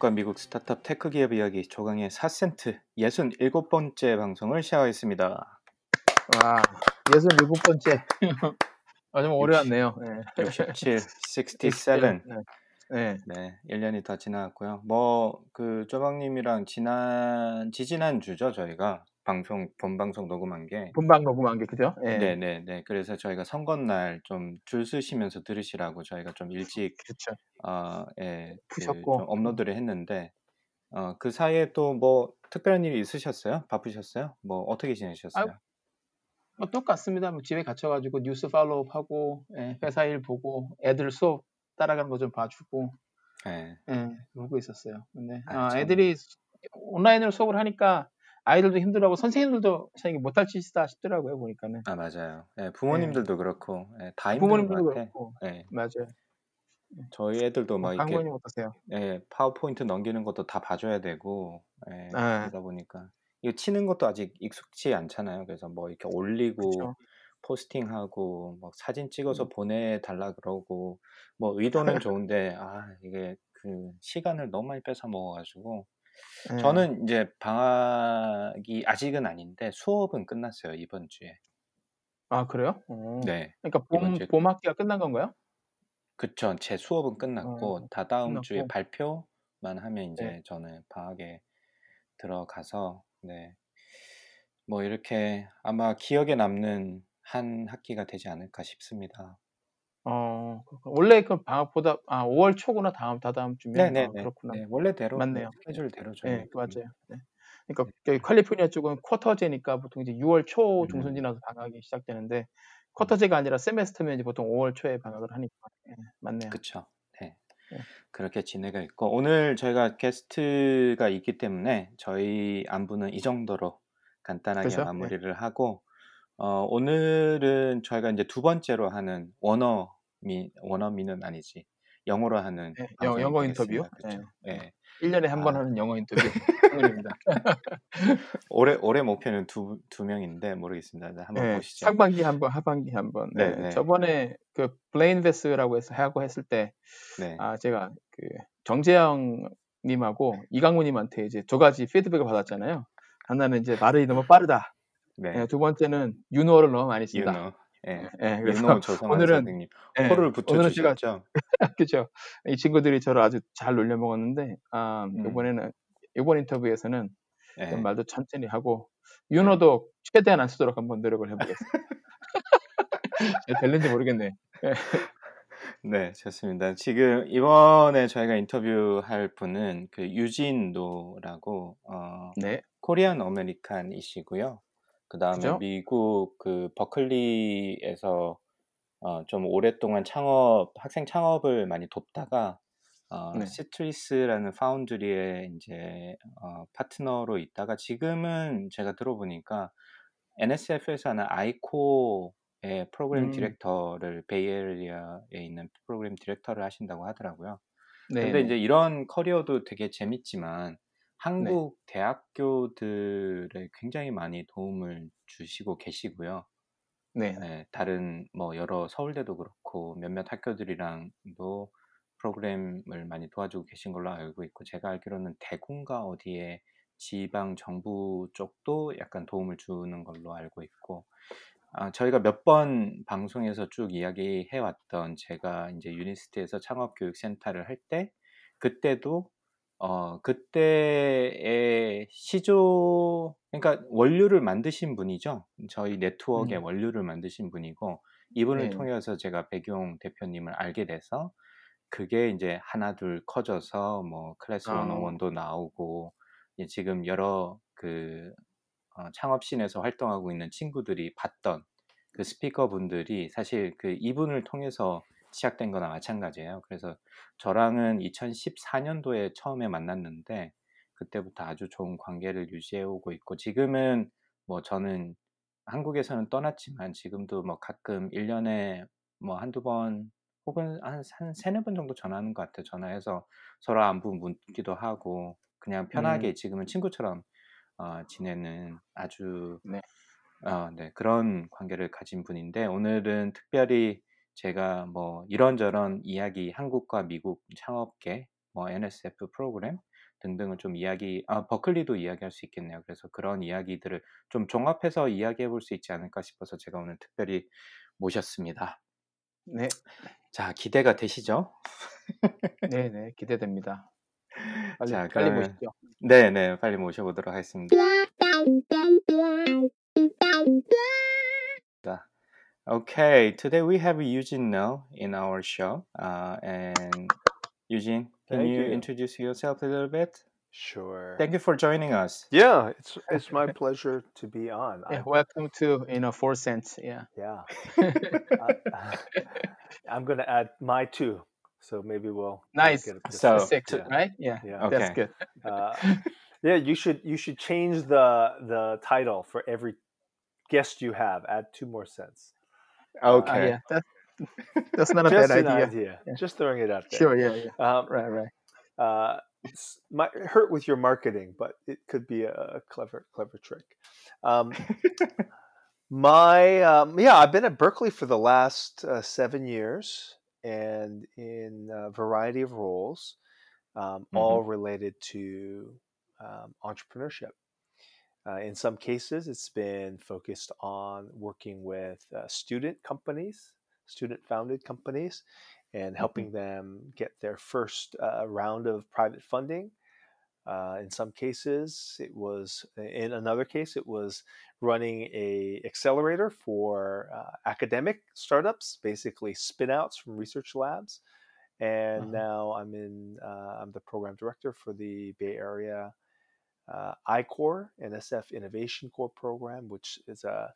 한국과 미국 스타트업 테크 기업 이야기 조강의 4센트 67번째 방송을 시작하겠습니다. 와, 67번째. 아, 좀 오래 왔네요. 네. 67, 67. 네. 네. 네, 1년이 다 지나갔고요. 뭐그 조방님이랑 지난 지지난 주죠 저희가 방송 본 방송 녹음한 게. 본방 녹음한 게 그죠? 네. 네, 네, 네. 그래서 저희가 선거 날 좀 줄 서시면서 들으시라고 저희가 좀 일찍 그렇죠. 어, 예, 그 푸셨고. 좀 업로드를 했는데 어, 그 사이에 또 뭐 특별한 일이 있으셨어요? 바쁘셨어요? 뭐 어떻게 지내셨어요? 아유, 뭐 똑같습니다. 뭐 집에 갇혀가지고 뉴스 팔로우업 하고 예, 회사 일 보고 애들 수업 따라가는 거 좀 봐주고 네, 예, 그러고 있었어요. 근데 아, 아, 참. 애들이 온라인으로 수업을 하니까 아이들도 힘들어하고 선생님들도 참 이게 못할 짓이다 싶더라고요 보니까는 아 맞아요. 예, 부모님들도 그렇고 예, 다 힘든 부모님들도. 그렇고 예, 맞아요. 저희 애들도 막 이렇게 어떠세요? 예, 파워포인트 넘기는 것도 다 봐줘야 되고 예, 아. 그러다 보니까 이거 치는 것도 아직 익숙치 않잖아요. 그래서 뭐 이렇게 올리고 그렇죠. 포스팅하고 막 사진 찍어서 보내달라 그러고 뭐 의도는 좋은데 아 이게 그 시간을 너무 많이 뺏어 먹어가지고 예. 저는 이제 방학이 아직은 아닌데 수업은 끝났어요 이번 주에. 아 그래요? 어. 네, 그러니까 봄 주에 봄 학기가 끝난 건가요? 그쵸. 제 수업은 끝났고 어, 다다음 주에 끝났고. 발표만 하면 이제 네. 저는 방학에 들어가서 네. 뭐 이렇게 아마 기억에 남는 한 학기가 되지 않을까 싶습니다. 어, 그렇구나. 원래 그 방학보다 아 5 월 초구나 다음 다다음 주면 아, 네네네. 그렇구나. 네, 원래대로 네, 맞네요. 스케줄대로 네, 저희 맞아요. 네. 그러니까 네. 저기 캘리포니아 쪽은 쿼터제니까 보통 이제 6월 초 중순 음. 지나서 방학이 시작되는데 쿼터제가 아니라 세메스터면 이제 보통 5월 초에 방학을 하니까 예, 맞네요. 그쵸. 네. 네. 그렇게 지내가 있고 오늘 저희가 게스트가 있기 때문에 저희 안부는 이 정도로 간단하게 그죠? 네. 마무리를 하고 어, 오늘은 저희가 이제 두 번째로 하는 원어미 원어미는 아니지 영어로 하는 네, 영- 영어. 인터뷰. 그쵸? 네. 예. 1년에 한번 아. 하는 영어 인터뷰 오늘입니다. 올해 올해 목표는 두 두 명인데 모르겠습니다. 네, 한번 네, 보시죠. 상반기 한 번, 하반기 한 번. 네, 네, 네. 저번에 그 블레인 베스라고 해서 하고 했을 때 네. 아, 제가 그 정재영 님하고 이강무 님한테 이제 두 가지 피드백을 받았잖아요. 하나는 이제 말이 너무 빠르다. 네. 예, 두 번째는 윤호를 너무 많이 쓴다. 윤호. 예. 예, 그래서 오늘은 선생님 예, 포를 붙여 오늘은 제가. 그죠. 이 친구들이 저를 아주 잘 놀려 먹었는데 아, 음. 이번에는 이번 인터뷰에서는 예. 좀 말도 천천히 하고 윤호도 최대한 안 쓰도록 한번 노력을 해보겠습니다. 될는지 모르겠네. 네, 좋습니다. 지금 이번에 저희가 인터뷰할 분은 그 유진노라고 어, 네, 코리안 아메리칸이시고요. 그 다음에 그죠? 미국 그 버클리에서 어, 좀 오랫동안 창업 학생 창업을 많이 돕다가 어, 네. 시트리스라는 파운드리에 이제 어, 파트너로 있다가 지금은 제가 들어보니까 NSF에서 하는 아이코의 프로그램 음. 디렉터를 베이에리아에 있는 프로그램 디렉터를 하신다고 하더라고요. 네, 근데 네. 이제 이런 커리어도 되게 재밌지만 한국 대학교들에 굉장히 많이 도움을 주시고 계시고요. 네, 네, 다른 뭐 여러 서울대도 그렇고 몇몇 학교들이랑도 프로그램을 많이 도와주고 계신 걸로 알고 있고 제가 알기로는 대구인가 어디에 지방 정부 쪽도 약간 도움을 주는 걸로 알고 있고 아, 저희가 몇 번 방송에서 쭉 이야기해 왔던 제가 이제 유니스트에서 창업교육센터를 할 때 그때도 어 그때의 시조 그러니까 원료를 만드신 분이죠. 저희 네트워크의 음. 원료를 만드신 분이고 이분을 네. 통해서 제가 백용 대표님을 알게 돼서 그게 이제 하나 둘 커져서 뭐 클래스 아. 101도 나오고 지금 여러 그 어, 창업신에서 활동하고 있는 친구들이 봤던 그 스피커 분들이 사실 그 이분을 통해서 시작된 거나 마찬가지예요. 그래서 저랑은 2014년도에 처음에 만났는데 그때부터 아주 좋은 관계를 유지해 오고 있고 지금은 뭐 저는 한국에서는 떠났지만 지금도 뭐 가끔 1년에 뭐 한두 번 혹은 한, 한 세네 번 정도 전화하는 것 같아요. 전화해서 서로 안부 묻기도 하고 그냥 편하게 음. 지금은 친구처럼 어, 지내는 아주 네. 어, 네, 그런 관계를 가진 분인데 오늘은 특별히 제가 뭐 이런저런 이야기 한국과 미국 창업계 뭐 NSF 프로그램 등등을 좀 이야기 아 버클리도 이야기할 수 있겠네요. 그래서 그런 이야기들을 좀 종합해서 이야기해 볼 수 있지 않을까 싶어서 제가 오늘 특별히 모셨습니다. 네. 자, 기대가 되시죠? 네, 네. 기대됩니다. 빨리 자, 빨리 그러면 보시죠. 네, 네, 빨리 모셔 보도록 하겠습니다. Okay, today we have Eugene No in our show. Uh, and Eugene, can you you. introduce yourself a little bit? Sure. Thank you for joining us. Yeah, it's it's my pleasure to be on. Yeah, welcome to you know four cents. Yeah. yeah, I, I'm gonna add my two, so maybe we'll we'll Nice. get So- six, yeah. right? Yeah. Yeah. Okay. That's good. Uh, yeah, you should you should change the the title for every guest you have. Add two more cents. Uh, Okay. yeah. That's that's not a bad idea. idea. Yeah. Just throwing it out there. Sure. Yeah. Yeah. Um, Right. Right. uh, might hurt with your marketing, but it could be a, clever clever trick. Um, my um, yeah, I've been at Berkeley for the last uh, seven years, and in a variety of roles, um, all related to um, entrepreneurship. Uh, in some cases, it's been focused on working with uh, student companies, student founded companies, and helping them get their first uh, round of private funding. Uh, in some cases, it was, in another case, it was running a accelerator for uh, academic startups, basically spinouts from research labs. And Mhm. now I'm in, uh, I'm the program director for the Bay Area uh, I-Corps, NSF Innovation Corps program, which is a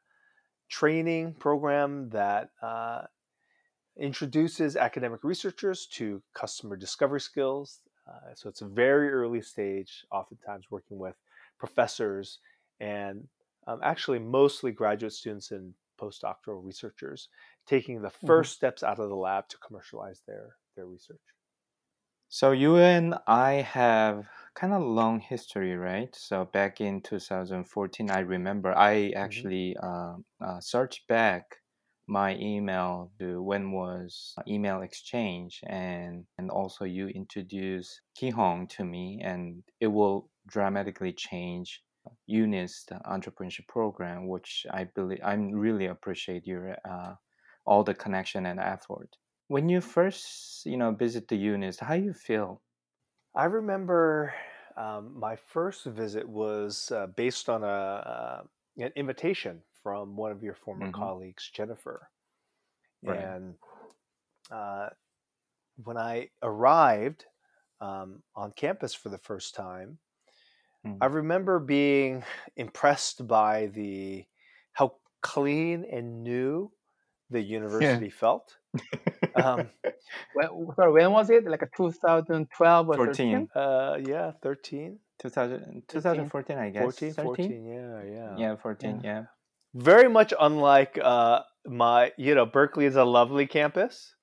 training program that uh, introduces academic researchers to customer discovery skills. Uh, so it's a very early stage, oftentimes working with professors and um, actually mostly graduate students and postdoctoral researchers, taking the 1st steps out of the lab to commercialize their, their research. So you and I have kind of long history, right? So back in 2014, I remember I actually uh, uh, searched back my email to when was email exchange, and and also you introduced Kihong to me, and it will dramatically change UNIST the entrepreneurship program, which I believe I'm really appreciate your uh, all the connection and effort when you first you know visit the UNIST how you feel I remember um, my first visit was uh, based on a, uh, an invitation from one of your former Mhm. colleagues, Jennifer. Right. And uh, when I arrived um, on campus for the first time, Mm. I remember being impressed by the how clean and new the university felt. Um, Well, sorry, when was it? Like a 2012 or 14 13? uh, yeah, 13, 2000, 2014 i guess 14, 13? 14, yeah, yeah. yeah 14 yeah, very much unlike uh, my you know berkeley is a lovely campus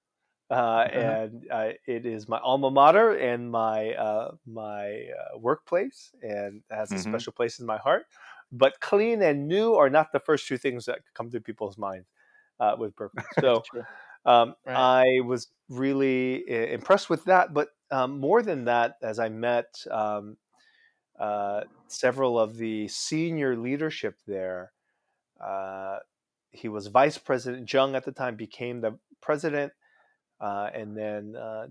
uh, and uh, it is my alma mater and my uh, my uh, workplace and has a Mhm. special place in my heart but clean and new are not the first two things that come to people's minds uh, with berkeley so True. Um, Right. I was really impressed with that. But um, more than that, as I met um, uh, several of the senior leadership there, uh, he was vice president. Jung at the time became the president, uh, and then uh,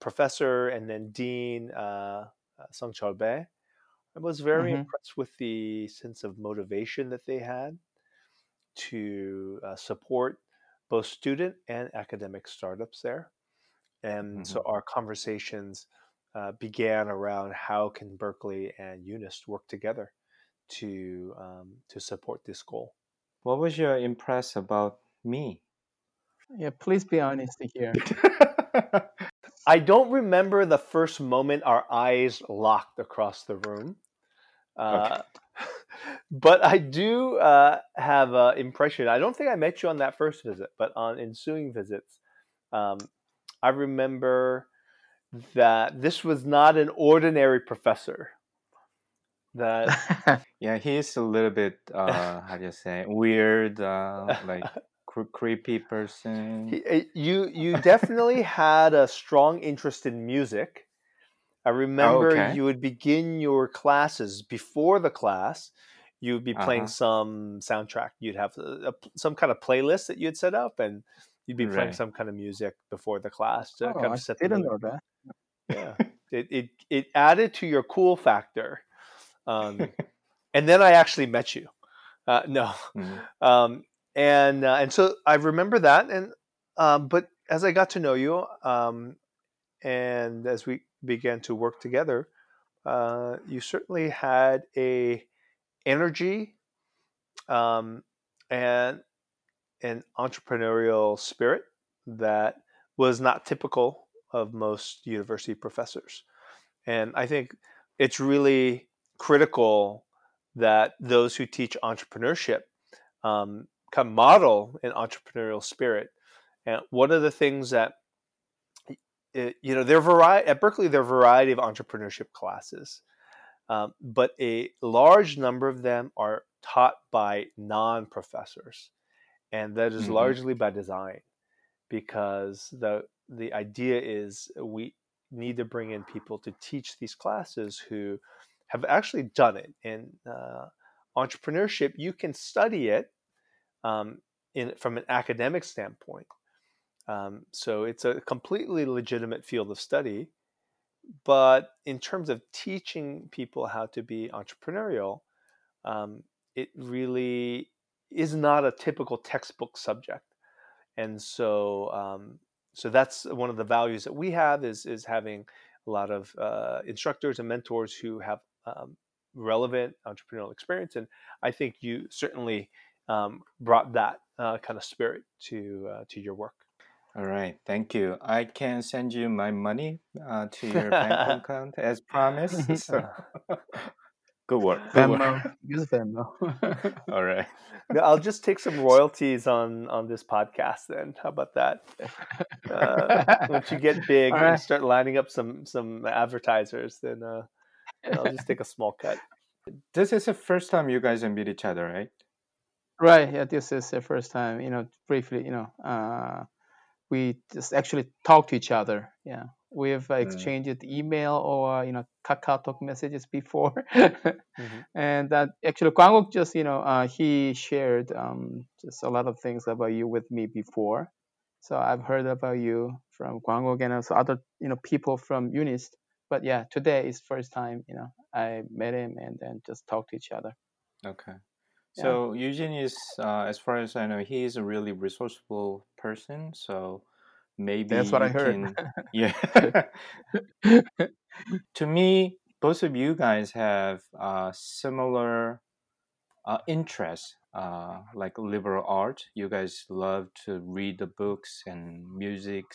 professor, and then dean uh, uh, Sung Chul Bae. I was very Mhm. impressed with the sense of motivation that they had to uh, support both student and academic startups there. And so our conversations uh, began around how can Berkeley and UNIST work together to um, to support this goal. what was your impress about me Yeah, please be honest here. I don't remember the first moment our eyes locked across the room. Uh, but I do uh, have an impression. I don't think I met you on that first visit, but on ensuing visits, um, I remember that this was not an ordinary professor. That Yeah, he's a little bit uh how do you say weird, uh like cr- creepy person. he- uh, you you definitely had a strong interest in music. I remember okay. you would begin your classes before the class. You would be playing Uh-huh. some soundtrack. You'd have a, a- some kind of playlist that you'd set up, and you'd be playing some kind of music before the class to Oh, kind I set the didn't know that. Yeah, it, it it added to your cool factor. Um, and then I actually met you. Uh, no, Mhm. um, and uh, and so I remember that. And um, but as I got to know you, um, and as we began to work together, uh, you certainly had a energy um, and an entrepreneurial spirit that was not typical of most university professors. And I think it's really critical that those who teach entrepreneurship um, of model an entrepreneurial spirit. And one of the things that it, you know, there are variety at Berkeley. There are a variety of entrepreneurship classes, um, but a large number of them are taught by non-professors, and that is Mhm. largely by design, because the the idea is we need to bring in people to teach these classes who have actually done it. And uh, entrepreneurship, you can study it um, in from an academic standpoint. Um, so it's a completely legitimate field of study. But in terms of teaching people how to be entrepreneurial, um, it really is not a typical textbook subject. And so, um, so that's one of the values that we have is is having a lot of uh, instructors and mentors who have um, relevant entrepreneurial experience. And I think you certainly um, brought that uh, kind of spirit to uh, to your work. All right, thank you. I can send you my money uh, to your bank account as promised. So good work. Good work. Venmo, use Venmo. All right. No, I'll just take some royalties on on this podcast. Then how about that? Uh, once you get big All and start lining up some some advertisers, then uh, I'll just take a small cut. This is the first time you guys meet each other, right? Right. Yeah, this is the first time, you know, briefly, you know, uh, we just actually talk to each other. Yeah. We've uh, Mm. exchanged email or, you know, KakaoTalk messages before. Mhm. And that actually, Kwanguk just, you know, uh, he shared um, just a lot of things about you with me before. So I've heard about you from Kwanguk and also other, you know, people from UNIST. But yeah, today is first time, you know, I met him and then just talked to each other. Okay. Yeah. So Eugene is, uh, as far as I know, he is a really resourceful person. So maybe That's what I heard. can, yeah. to me, both of you guys have uh, similar uh, interests, uh, like liberal art. You guys love to read the books and music,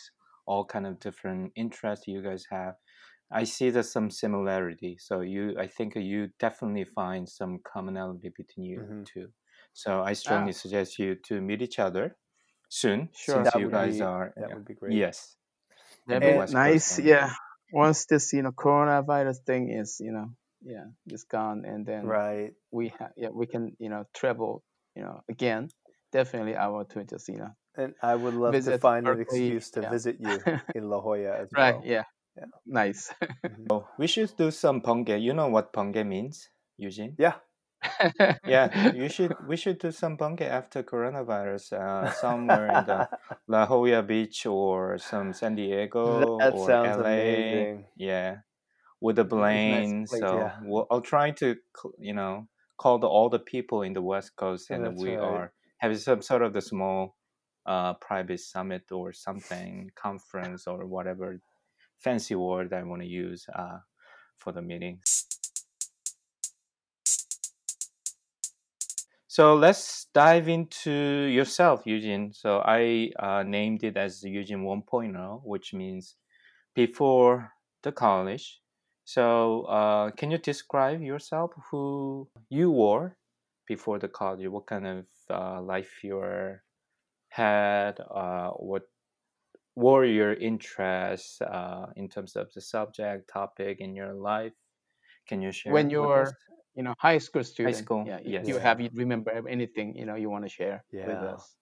all kind of different interests you guys have. I see there's some similarity. So you, I think you definitely find some commonality between you Mhm. two. So I strongly Ah. suggest you to meet each other soon, Sure. since That you guys be are. that yeah. would be great. Yes. That'd be nice. one. Yeah. Once this, you know, coronavirus thing is, you know, yeah, is gone, and then Right. we have, yeah, we can, you know, travel, you know, again. Definitely, I want to just, you know, And I would love to Visit find an excuse to yeah. visit you in La Jolla as right, well. Right. Yeah, Yeah. nice. Oh, we should do some ponge. You know what ponge means, Eugene? Yeah. Yeah, you should. We should do some pongge after coronavirus, uh, somewhere in the La Jolla Beach or some San Diego that or sounds LA. amazing. Yeah, with the nice plane. place. So Yeah. we'll, I'll try to, you know, call the, all the people in the West Coast, and That's we right. are having some sort of the small, uh, private summit or something, conference or whatever fancy word I want to use, uh, for the meeting. So let's dive into yourself, Eugene. So I uh, named it as Eugene 1.0, which means before the college. So uh, can you describe yourself, who you were before the college? What kind of uh, life you had? Uh, what were your interests uh, in terms of the subject, topic in your life? Can you share when you're us? you know high school student high school, yeah yes. you have you remember anything you know you want to share with Yeah. us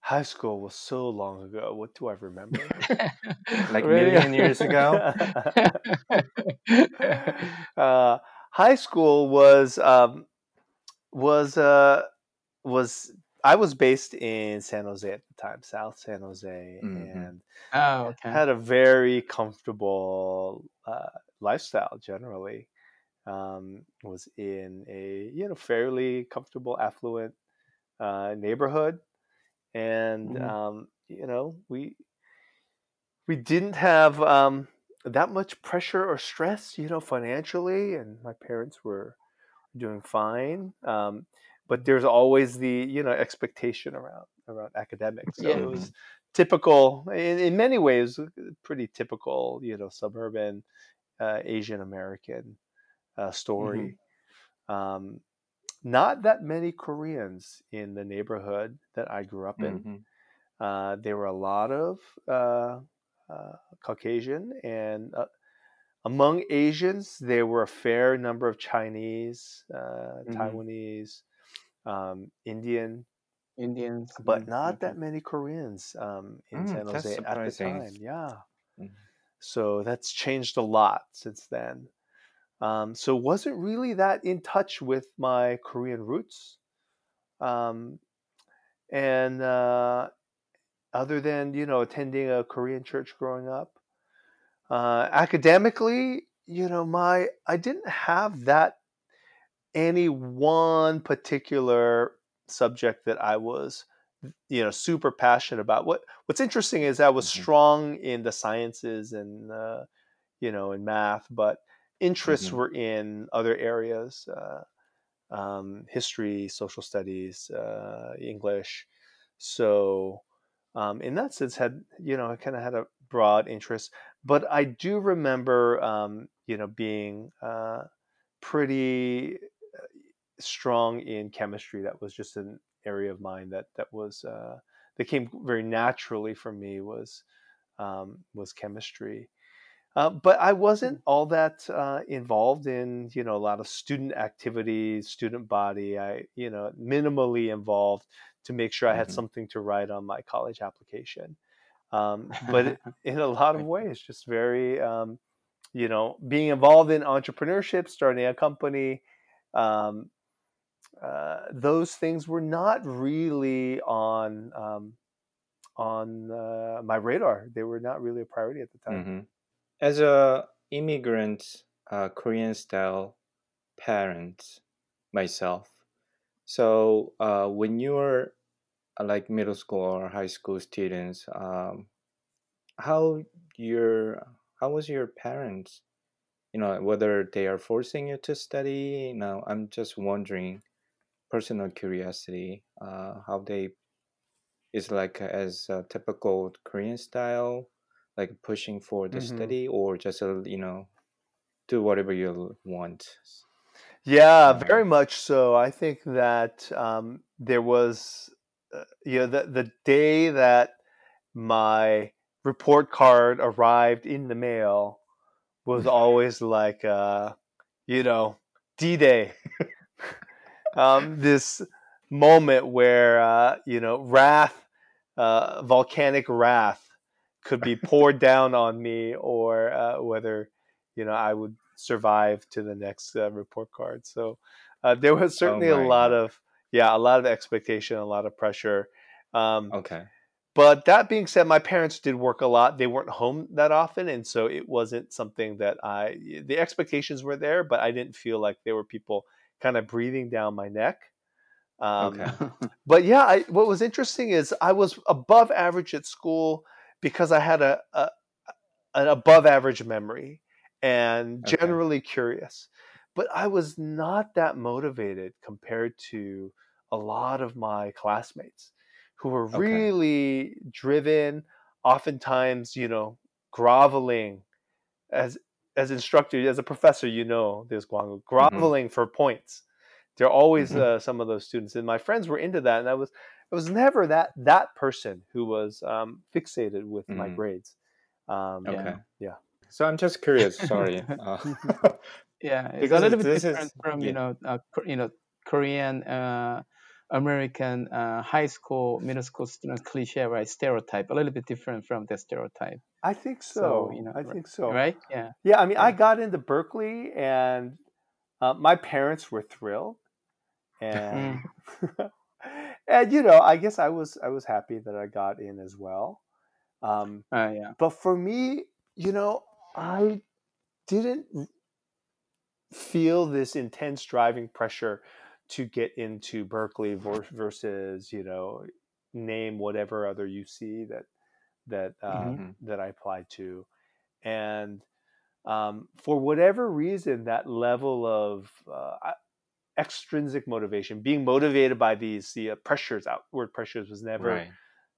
High school was so long ago. What do I remember? Like Really? million years ago? uh, high school was um, was uh, was I was based in San Jose at the time, South San Jose, Mhm. and oh okay had a very comfortable uh, lifestyle generally. Um, was in a you know fairly comfortable, affluent uh, neighborhood, and Mhm. um, you know we we didn't have um, that much pressure or stress, you know, financially, and my parents were doing fine. Um, but there's always the you know expectation around around academics. So Yeah. it was typical in, in many ways, pretty typical, you know, suburban uh, Asian American uh, story. Um, not that many Koreans in the neighborhood that I grew up in. Mhm. Uh, there were a lot of uh, uh, Caucasian, and uh, among Asians, there were a fair number of Chinese, uh, Mhm. Taiwanese, um, Indian, indians but mm, not that many Koreans um, in Mm, San Jose at the time. Yeah. Mhm. So that's changed a lot since then. Um, so wasn't really that in touch with my Korean roots. Um, and uh, other than you know attending a Korean church growing up, uh, academically, you know, my I didn't have that any one particular subject that I was you know super passionate about. What What's interesting is I was Mhm. strong in the sciences and uh, you know in math, but interests Mhm. were in other areas. Uh, um, history, social studies, uh, English. So, um, in that sense, had you know, I kind of had a broad interest. But I do remember, um, you know, being uh, pretty strong in chemistry. That was just an area of mine that that was uh, that came very naturally for me was um, was chemistry. Uh, but I wasn't all that uh, involved in, you know, a lot of student activities, student body. I, you know, minimally involved to make sure I had Mhm. something to write on my college application. Um, but it, in a lot of ways, just very, um, you know, being involved in entrepreneurship, starting a company. Um, uh, those things were not really on um, on uh, my radar. They were not really a priority at the time. Mhm. As a immigrant, uh, Korean style parent myself, so uh, when you were uh, like middle school or high school students, um, how your how was your parents? You know, whether they are forcing you to study. You know, I'm just wondering, personal curiosity, uh, how they is like as a typical Korean style, like pushing for the Mhm. study, or just a, you know do whatever you want. Yeah, very much so. I think that um, there was, uh, you know, the the day that my report card arrived in the mail was always like, uh, you know, D Day. um, this moment where uh, you know wrath, uh, volcanic wrath, could be poured down on me, or uh, whether you know I would survive to the next uh, report card. So uh, there was oh certainly a lot god. of yeah, a lot of expectation, a lot of pressure. Um, Okay. but that being said, my parents did work a lot. They weren't home that often, and so it wasn't something that I. The expectations were there, but I didn't feel like there were people kind of breathing down my neck. Um, Okay. but yeah, I, what was interesting is I was above average at school because I had a, a an above average memory and Okay. generally curious. But I was not that motivated compared to a lot of my classmates who were Okay. really driven, oftentimes, you know, groveling as as instructor, as a professor, you know, there's Kwanguk, groveling for points. There are always Mhm. uh, some of those students, and my friends were into that, and I was I was never that that person who was um, fixated with my Mm. grades. Um, Okay. Yeah. So I'm just curious. Sorry. Uh, Yeah, it's Because a little bit different is- from yeah. you know, uh, you know, Korean, uh, American uh, high school, middle school student cliche, right? Stereotype, a little bit different from the stereotype, I think so. So, you know, I right- think so. right? Yeah. Yeah, I mean, I got into Berkeley, and uh, my parents were thrilled, and and you know, I guess I was I was happy that I got in as well. Um, Uh, yeah. but for me, you know, I didn't feel this intense driving pressure to get into Berkeley versus you know name whatever other UC that that uh, Mhm. that I applied to, and um, for whatever reason, that level of uh, extrinsic motivation, being motivated by these the uh, pressures, outward pressures, was never right.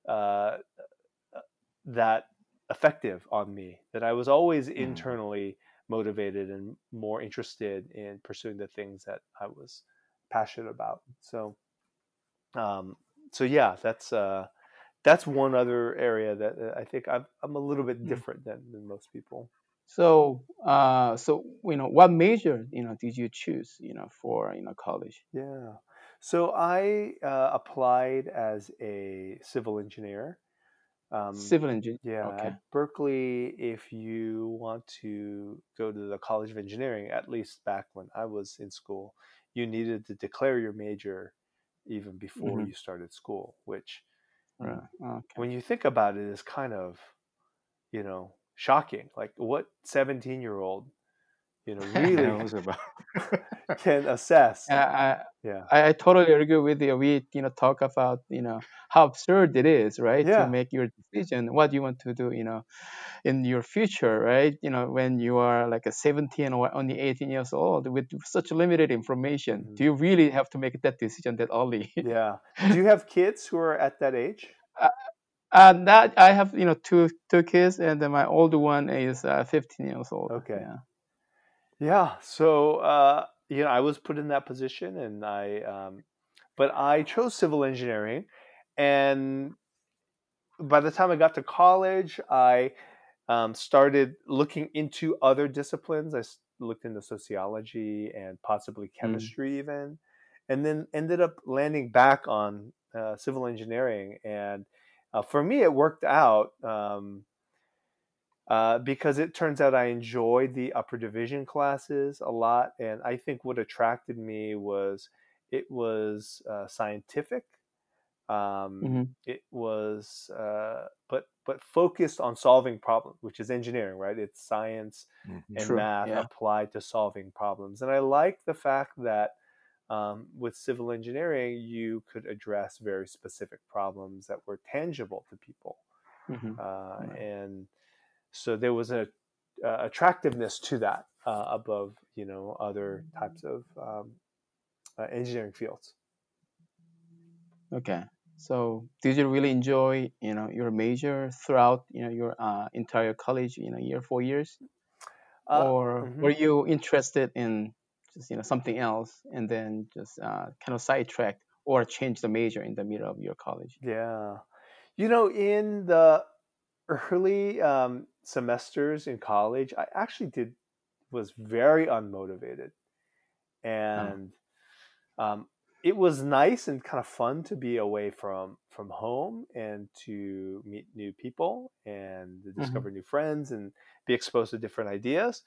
uh, that effective on me. That I was always Mhm. internally motivated and more interested in pursuing the things that I was passionate about. So, um, so yeah, that's uh, that's one other area that I think I'm I'm a little bit Mm. different than, than most people. So, uh, so you know, what major you know did you choose? You know, for you know college. Yeah. So I uh, applied as a civil engineer. Um, Civil engineer. Yeah, Okay. at Berkeley, if you want to go to the College of Engineering, at least back when I was in school, you needed to declare your major even before Mhm. you started school, which Right. Okay. when you think about it is kind of, you know, shocking. Like what 17 year old, you know, really knows about? can assess. I, Yeah. I I totally agree with you. We you know talk about you know how absurd it is, right? Yeah. To make your decision, what you want to do, you know, in your future, right? You know, when you are like a 17 or only 18 years old with such limited information, Mhm. do you really have to make that decision that early? Yeah. Do you have kids who are at that age? And that I have you know two two kids, and then my older one is uh, 15 years old. Okay. Yeah. Yeah. So, uh, you know, I was put in that position and I, um, but I chose civil engineering. And by the time I got to college, I um, started looking into other disciplines. I looked into sociology and possibly chemistry, even, and then ended up landing back on uh, civil engineering. And uh, for me, it worked out. Um, uh, because it turns out I enjoyed the upper division classes a lot, and I think what attracted me was it was uh, scientific. Um, Mhm. It was, uh, but but focused on solving problems, which is engineering, right? It's science Mhm. and True, math yeah. applied to solving problems, and I like the fact that um, with civil engineering you could address very specific problems that were tangible to people Mhm. uh, Right. and so there was an uh, attractiveness to that uh, above you know other types of um, uh, engineering fields. Okay. So, did you really enjoy, you know, your major throughout, you know, your uh, entire college, you know, year four years, Uh, or mhm. were you interested in just, you know, something else and then just uh, kind of sidetracked or change the major in the middle of your college? Yeah, you know, in the early um, semesters in college, I actually did was very unmotivated, and um, it was nice and kind of fun to be away from from home and to meet new people and to discover new friends and be exposed to different ideas.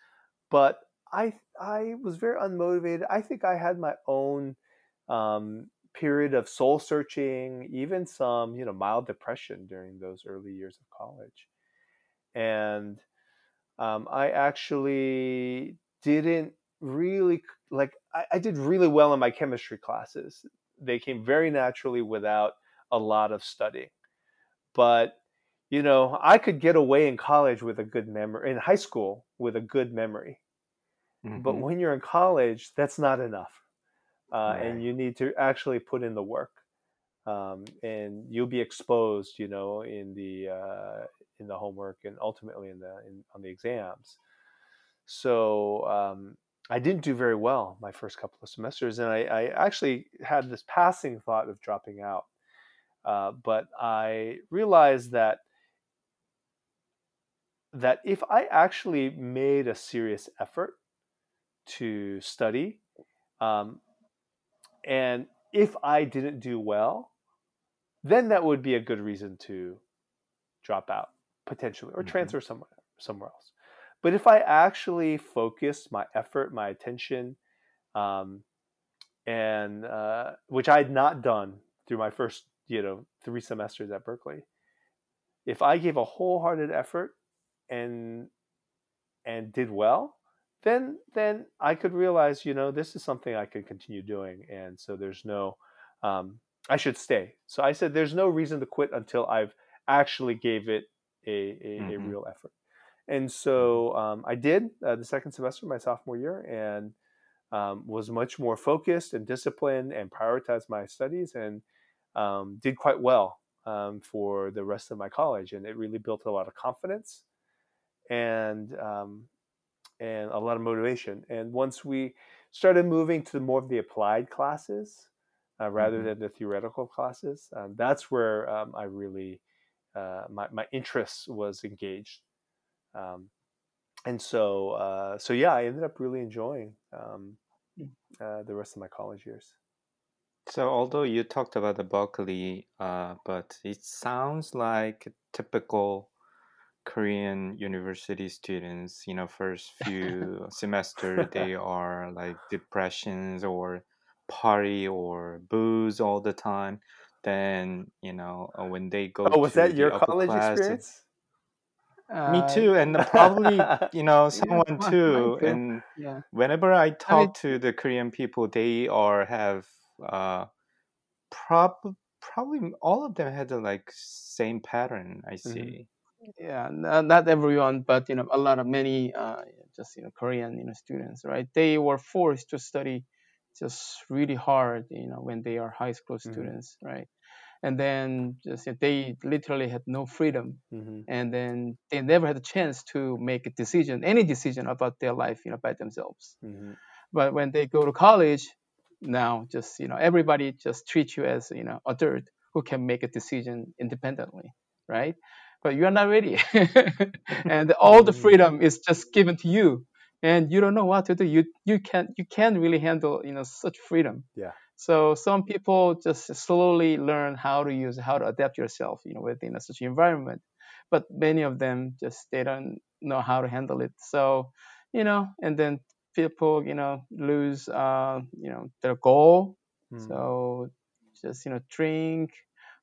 But I I was very unmotivated. I think I had my own um, period of soul searching, even some you know mild depression during those early years of college, and um, I actually didn't really like. I, I did really well in my chemistry classes. They came very naturally without a lot of studying, but you know I could get away in college with a good memory in high school with a good memory but Mhm. when you're in college that's not enough uh, Right. and you need to actually put in the work, um, and you'll be exposed, you know, in the uh, in the homework and ultimately in the in, on the exams. So um, I didn't do very well my first couple of semesters, and I, I actually had this passing thought of dropping out. Uh, but I realized that that if I actually made a serious effort to study, um, and if I didn't do well, then that would be a good reason to drop out potentially or Mhm. transfer somewhere somewhere else. But if I actually focused my effort, my attention, um, and uh, which I had not done through my first, you know, three semesters at Berkeley, if I gave a wholehearted effort and and did well, then then I could realize, you know, this is something I could continue doing, and so there's no, um, I should stay. So I said, there's no reason to quit until I've actually gave it a a, a Mhm. real effort. And so um, I did uh, the second semester, my sophomore year, and um, was much more focused and disciplined and prioritized my studies and um, did quite well um, for the rest of my college. And it really built a lot of confidence and um, and a lot of motivation. And once we started moving to more of the applied classes uh, rather Mhm. than the theoretical classes, um, that's where um, I really uh, my my interest was engaged. Um, and so uh, so yeah, I ended up really enjoying um, Mm. uh, the rest of my college years. So although you talked about the Berkeley, uh, but it sounds like typical Korean university students, you know, first few semester they are like depressions or party or booze all the time. Then, you know, uh, when they go Oh, was that your college class, experience? me Uh, too, and probably, you know, yeah, someone mine too. too. And Yeah. whenever I I mean, talk to the Korean people, they are have uh prob probably all of them had the like same pattern. I Mhm. see. Yeah, n- not everyone, but you know, a lot of many, uh, just you know, Korean, you know, students, right? They were forced to study just really hard, you know, when they are high school Mhm. students, right? And then just you know, they literally had no freedom, hmm and then they never had a chance to make a decision, any decision about their life, you know, by themselves. hmm But when they go to college, now just you know, everybody just treats you as you know, a adult who can make a decision independently, right? But you are not ready, and all the freedom is just given to you, and you don't know what to do. You you can't you can't really handle you know such freedom. Yeah. So some people just slowly learn how to use how to adapt yourself, you know, within a such environment. But many of them just they don't know how to handle it. So, you know, and then people, you know, lose, uh, you know, their goal. Mm. So just you know, drink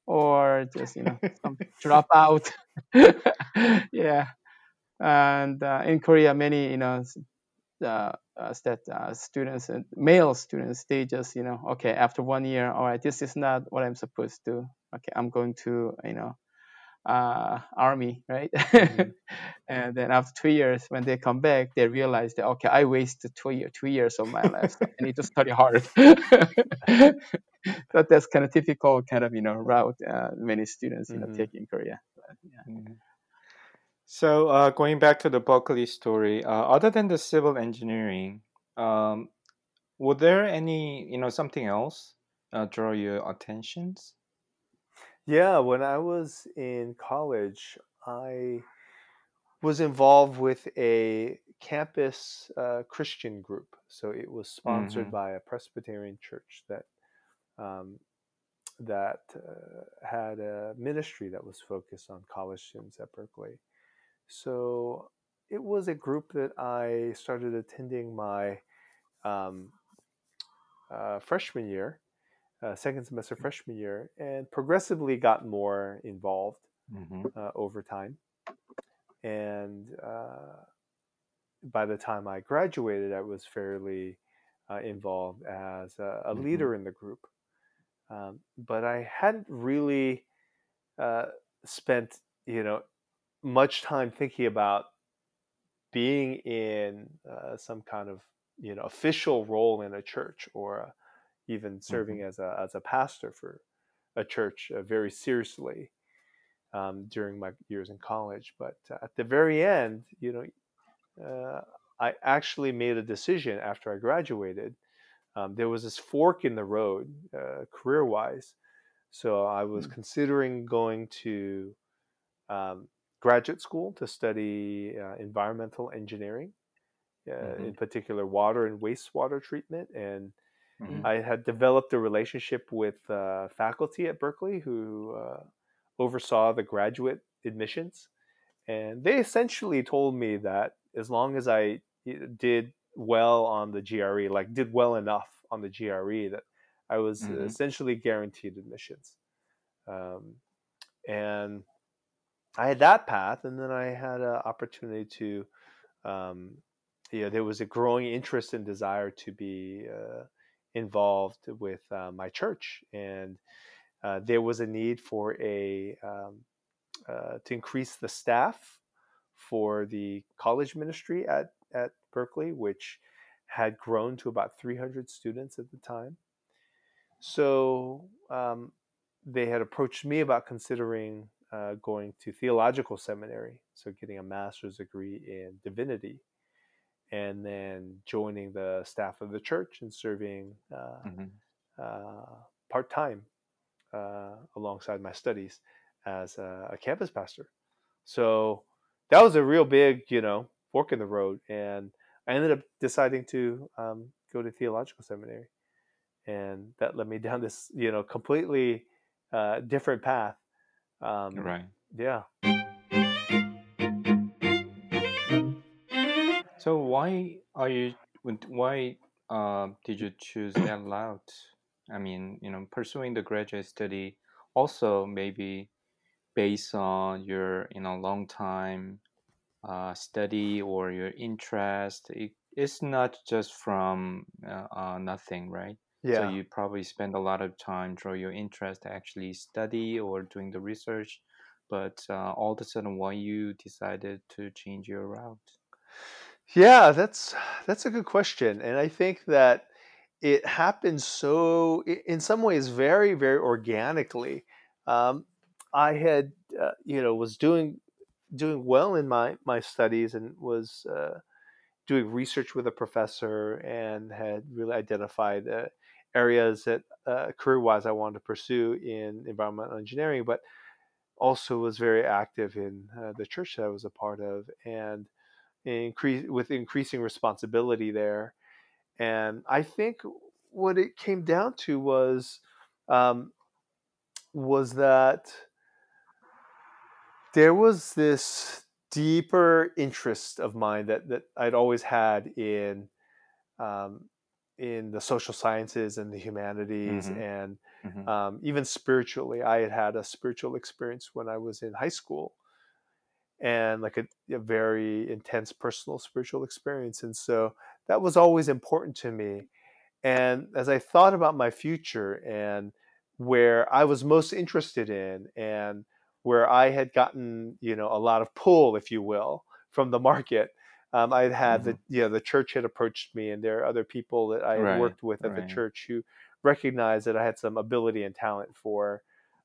or just you know, some drop out. yeah. And uh, in Korea, many you know uh, uh, that uh, students and male students they just you know okay after one year all right this is not what i'm supposed to okay i'm going to you know uh, army right Mhm. and then after two years when they come back they realize that okay i wasted two, year, two years of my life so i need to study hard but that's kind of typical kind of you know route uh, many students you know Mhm. take in korea But, yeah. Yeah. So uh, going back to the Berkeley story, uh, other than the civil engineering, um, were there any, you know, something else uh, draw your attentions? Yeah, when I was in college, I was involved with a campus uh, Christian group. So it was sponsored Mm-hmm. by a Presbyterian church that um, that uh, had a ministry that was focused on college students at Berkeley. So it was a group that I started attending my um, uh, freshman year, uh, second semester freshman year, and progressively got more involved Mm-hmm. uh, over time. And uh, by the time I graduated, I was fairly uh, involved as a, a Mhm. leader in the group. Um, but I hadn't really uh, spent, you know, much time thinking about being in uh, some kind of, you know, official role in a church or, a, even serving Mhm. as a as a pastor for a church uh, very seriously um, during my years in college. But uh, at the very end, you know, uh, I actually made a decision after I graduated. Um, there was this fork in the road, uh, career wise. So I was Mm. considering going to um, graduate school to study uh, environmental engineering, uh, Mhm. in particular water and wastewater treatment. And Mhm. I had developed a relationship with uh, faculty at Berkeley who uh, oversaw the graduate admissions. And they essentially told me that as long as I did well on the GRE, like did well enough on the GRE, that I was Mhm. essentially guaranteed admissions. Um, and I had that path, and then I had an opportunity to, um, you know, there was a growing interest and desire to be uh, involved with uh, my church, and uh, there was a need for a um, uh, to increase the staff for the college ministry at at Berkeley, which had grown to about 300 students at the time. So um, they had approached me about considering uh, going to theological seminary, so getting a master's degree in divinity, and then joining the staff of the church and serving uh, Mhm. uh, part time uh, alongside my studies as a, a campus pastor. So that was a real big, you know, fork in the road, and I ended up deciding to um, go to theological seminary, and that led me down this, you know, completely uh, different path. Um, Right. Yeah. So why are you? Why uh, did you choose that route? I mean, you know, pursuing the graduate study also maybe based on your you know long time uh, study or your interest. It, it's not just from uh, uh, nothing, right? Yeah. So you probably spend a lot of time draw your interest to actually study or doing the research. But uh, all of a sudden, why you decided to change your route? Yeah, that's that's a good question, and I think that it happened so in some ways very very organically. Um, I had uh, you know was doing doing well in my my studies and was uh, doing research with a professor and had really identified uh, areas that uh, career wise I wanted to pursue in environmental engineering, but also was very active in uh, the church that I was a part of and increase with increasing responsibility there. And I think what it came down to was um, was that there was this deeper interest of mine that that I'd always had in um, in the social sciences and the humanities Mhm. and Mhm. um, even spiritually. I had had a spiritual experience when I was in high school and like a, a very intense personal spiritual experience. And so that was always important to me. And as I thought about my future and where I was most interested in and where I had gotten, you know, a lot of pull, if you will, from the market, um, I'd had the, Mhm. you know, the church had approached me and there are other people that I had Right. worked with at the church who recognized that I had some ability and talent for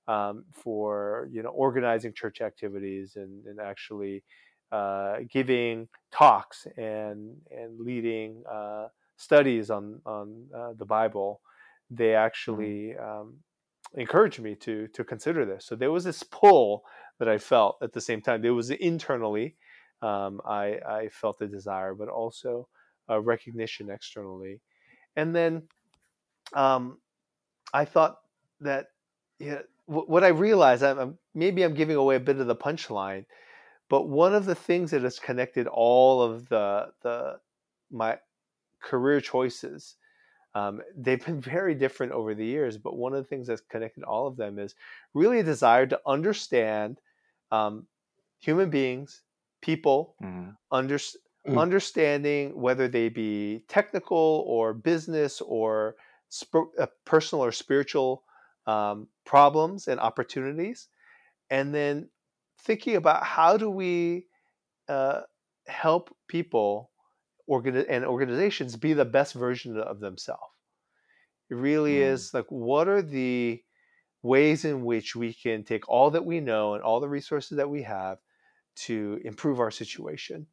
um, for you know organizing church activities and, and actually uh, giving talks and and leading uh, studies on on uh, the Bible, they Mhm. actually um, encouraged me to to consider this. So there was this pull that I felt at the same time. There was internally, um, I I felt the desire, but also a recognition externally, and then um, I thought that yeah, wh- what I realized, I'm, I'm maybe I'm giving away a bit of the punchline, but one of the things that has connected all of the the my career choices, um, they've been very different over the years. But one of the things that's connected all of them is really a desire to understand um, human beings, people, Mhm. under, understanding whether they be technical or business or sp- uh, personal or spiritual um, problems and opportunities, and then thinking about how do we uh, help people organi- and organizations be the best version of themselves. It really Mm. is like, what are the ways in which we can take all that we know and all the resources that we have to improve our situation?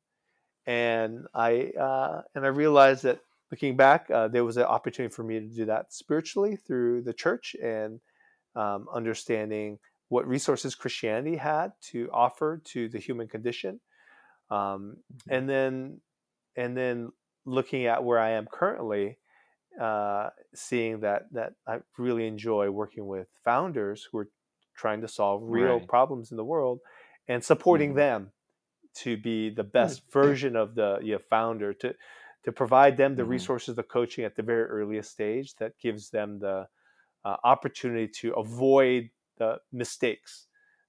And I uh, and I realized that looking back, uh, there was an opportunity for me to do that spiritually through the church and um, understanding what resources Christianity had to offer to the human condition, um, and then and then looking at where I am currently, uh, seeing that that I really enjoy working with founders who are trying to solve real Right. problems in the world and supporting Mhm. them to be the best version of the you know, founder to to provide them the Mhm. resources the coaching at the very earliest stage that gives them the uh, opportunity to avoid the mistakes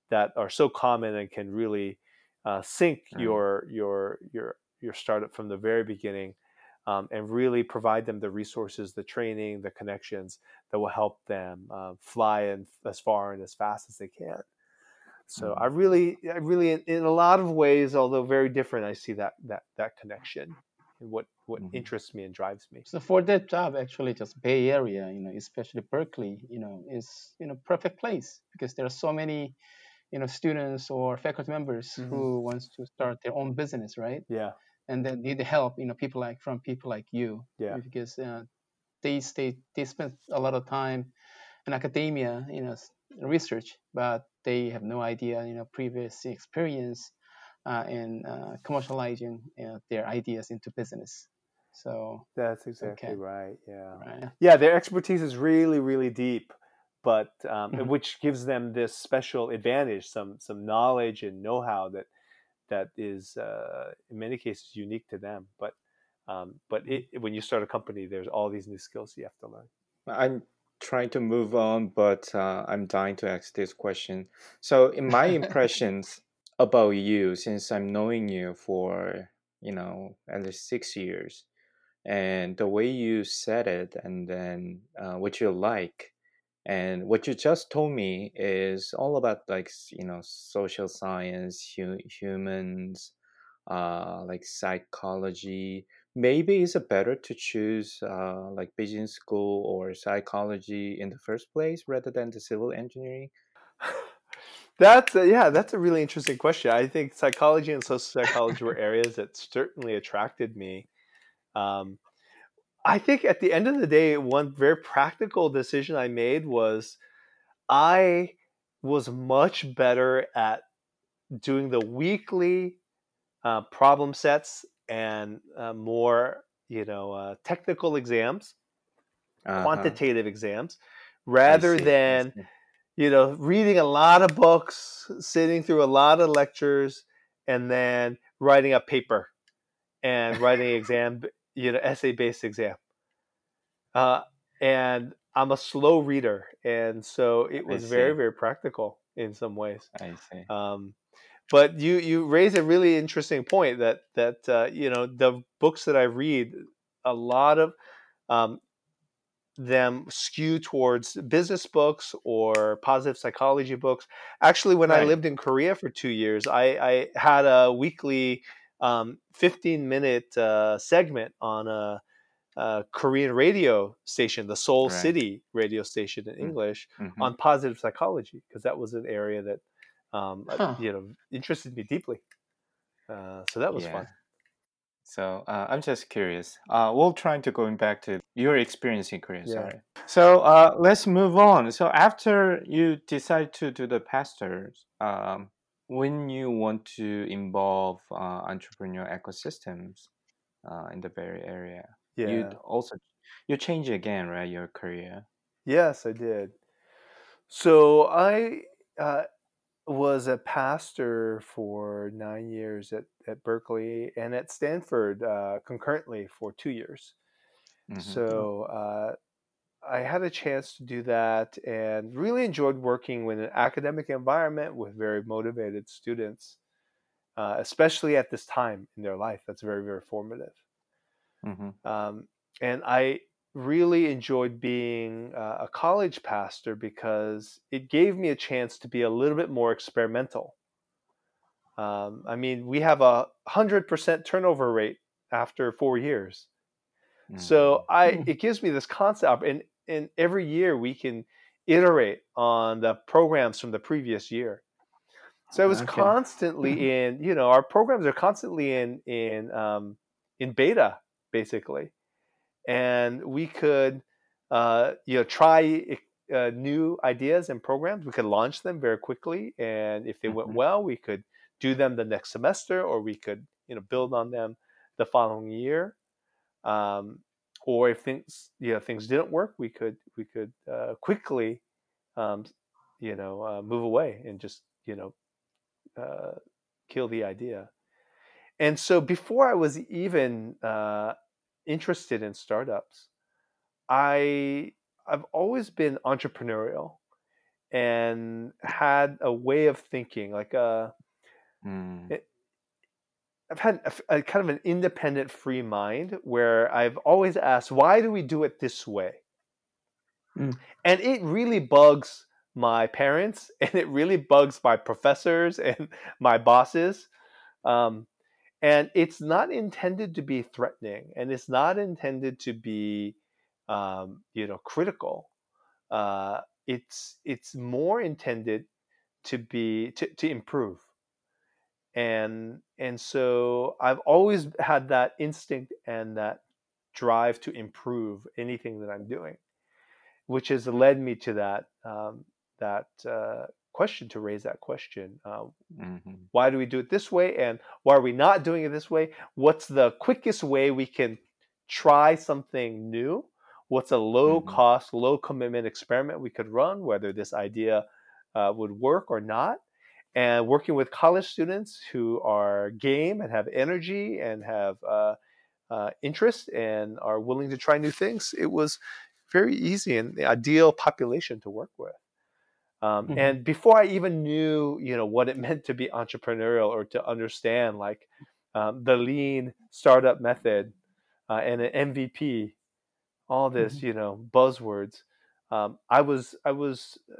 that are so common and can really uh, sink Right. your your your your startup from the very beginning um, and really provide them the resources the training the connections that will help them uh, fly and as far and as fast as they can so Mhm. i really i really in, in a lot of ways although very different i see that that that connection and what what Mhm. interests me and drives me So for that job, actually, just Bay Area, you know, especially Berkeley, you know, is you know perfect place because there are so many, you know, students or faculty members Mhm. who wants to start their own business, right? yeah And then need the help, you know, people like from people like you, Yeah. because uh, they stay they spend a lot of time in academia, you know, research, but they have no idea, you know, previous experience uh, in uh, commercializing you know, their ideas into business. So, that's exactly Okay. right yeah right. yeah their expertise is really really deep but um, Mhm. which gives them this special advantage some some knowledge and know-how that that is uh, in many cases unique to them but um, but it, when you start a company there's all these new skills you have to learn I'm trying to move on, but uh, I'm dying to ask this question. So, in my impressions about you, since I'm knowing you for you know at least six years, and the way you said it, and then uh, what you like, and what you just told me is all about like you know social science, hu- humans, uh, like psychology. Maybe is it better to choose uh, like business school or psychology in the first place rather than the civil engineering? That's a, yeah, that's a really interesting question. I think psychology and social psychology were areas that certainly attracted me. Um, I think at the end of the day, one very practical decision I made was I was much better at doing the weekly uh, problem sets and uh, more, you know, uh, technical exams, Uh-huh. quantitative exams, rather than you know, reading a lot of books, sitting through a lot of lectures, and then writing a paper and writing exam, you know, essay based exam. Uh, and I'm a slow reader, and so it was very, very practical in some ways. I see. Um, but you you raise a really interesting point that that uh, you know the books that I read, a lot of um, them skew towards business books or positive psychology books. Actually, when I lived in Korea for two years, I, I had a weekly um, 15 minute uh, segment on a, a Korean radio station, the Seoul Right. City radio station in Mm. English, Mhm. on positive psychology because that was an area that um, uh, Huh. you know interested me deeply. Uh, so that was Yeah. fun. So uh, I'm just curious. Uh, we'll try to going back to your experience in Korea. Yeah. Sorry. So uh, let's move on. So after you decide to do the pastors, um, when you want to involve uh, entrepreneur ecosystems uh, in the Bay Area, Yeah. you also you change again, right? Your career. Yes, I did. So I uh, was a pastor for nine years at, at Berkeley and at Stanford uh, concurrently for two years. Mhm. So uh, I had a chance to do that and really enjoyed working in an academic environment with very motivated students, uh, especially at this time in their life. That's very, very formative. Mhm. Um, and I really enjoyed being uh, a college pastor because it gave me a chance to be a little bit more experimental. Um, I mean, we have a hundred percent turnover rate after four years, so Mhm. I it gives me this concept, and and every year we can iterate on the programs from the previous year. So it was Okay. constantly in, you know, our programs are constantly in in um, in beta basically, and we could, uh, you know, try uh, new ideas and programs. We could launch them very quickly, and if they went Mhm. well, we could do them the next semester, or we could, you know, build on them the following year. Um, or if things, you know, things didn't work, we could we could uh, quickly, um, you know, uh, move away and just, you know, uh, kill the idea. And so before I was even uh, interested in startups, I I've always been entrepreneurial and had a way of thinking like a 음. it- I've had a kind of an independent free mind where I've always asked why do we do it this way? Mm. and it really bugs my parents and it really bugs my professors and my bosses um, and it's not intended to be threatening and it's not intended to be um, you know critical. Uh, it's it's more intended to be to, to improve and and so i've always had that instinct and that drive to improve anything that i'm doing which has led me to that um, that uh, question to raise that question uh, 음흠. why do we do it this way and why are we not doing it this way what's the quickest way we can try something new what's a low Mhm. cost low commitment experiment we could run whether this idea uh, would work or not and working with college students who are game and have energy and have uh, uh, interest and are willing to try new things it was very easy and the ideal population to work with um, Mhm. and before I even knew, you know, what it meant to be entrepreneurial or to understand like um, the lean startup method uh, and an MVP, all this, you know, buzzwords, um, I was I was uh,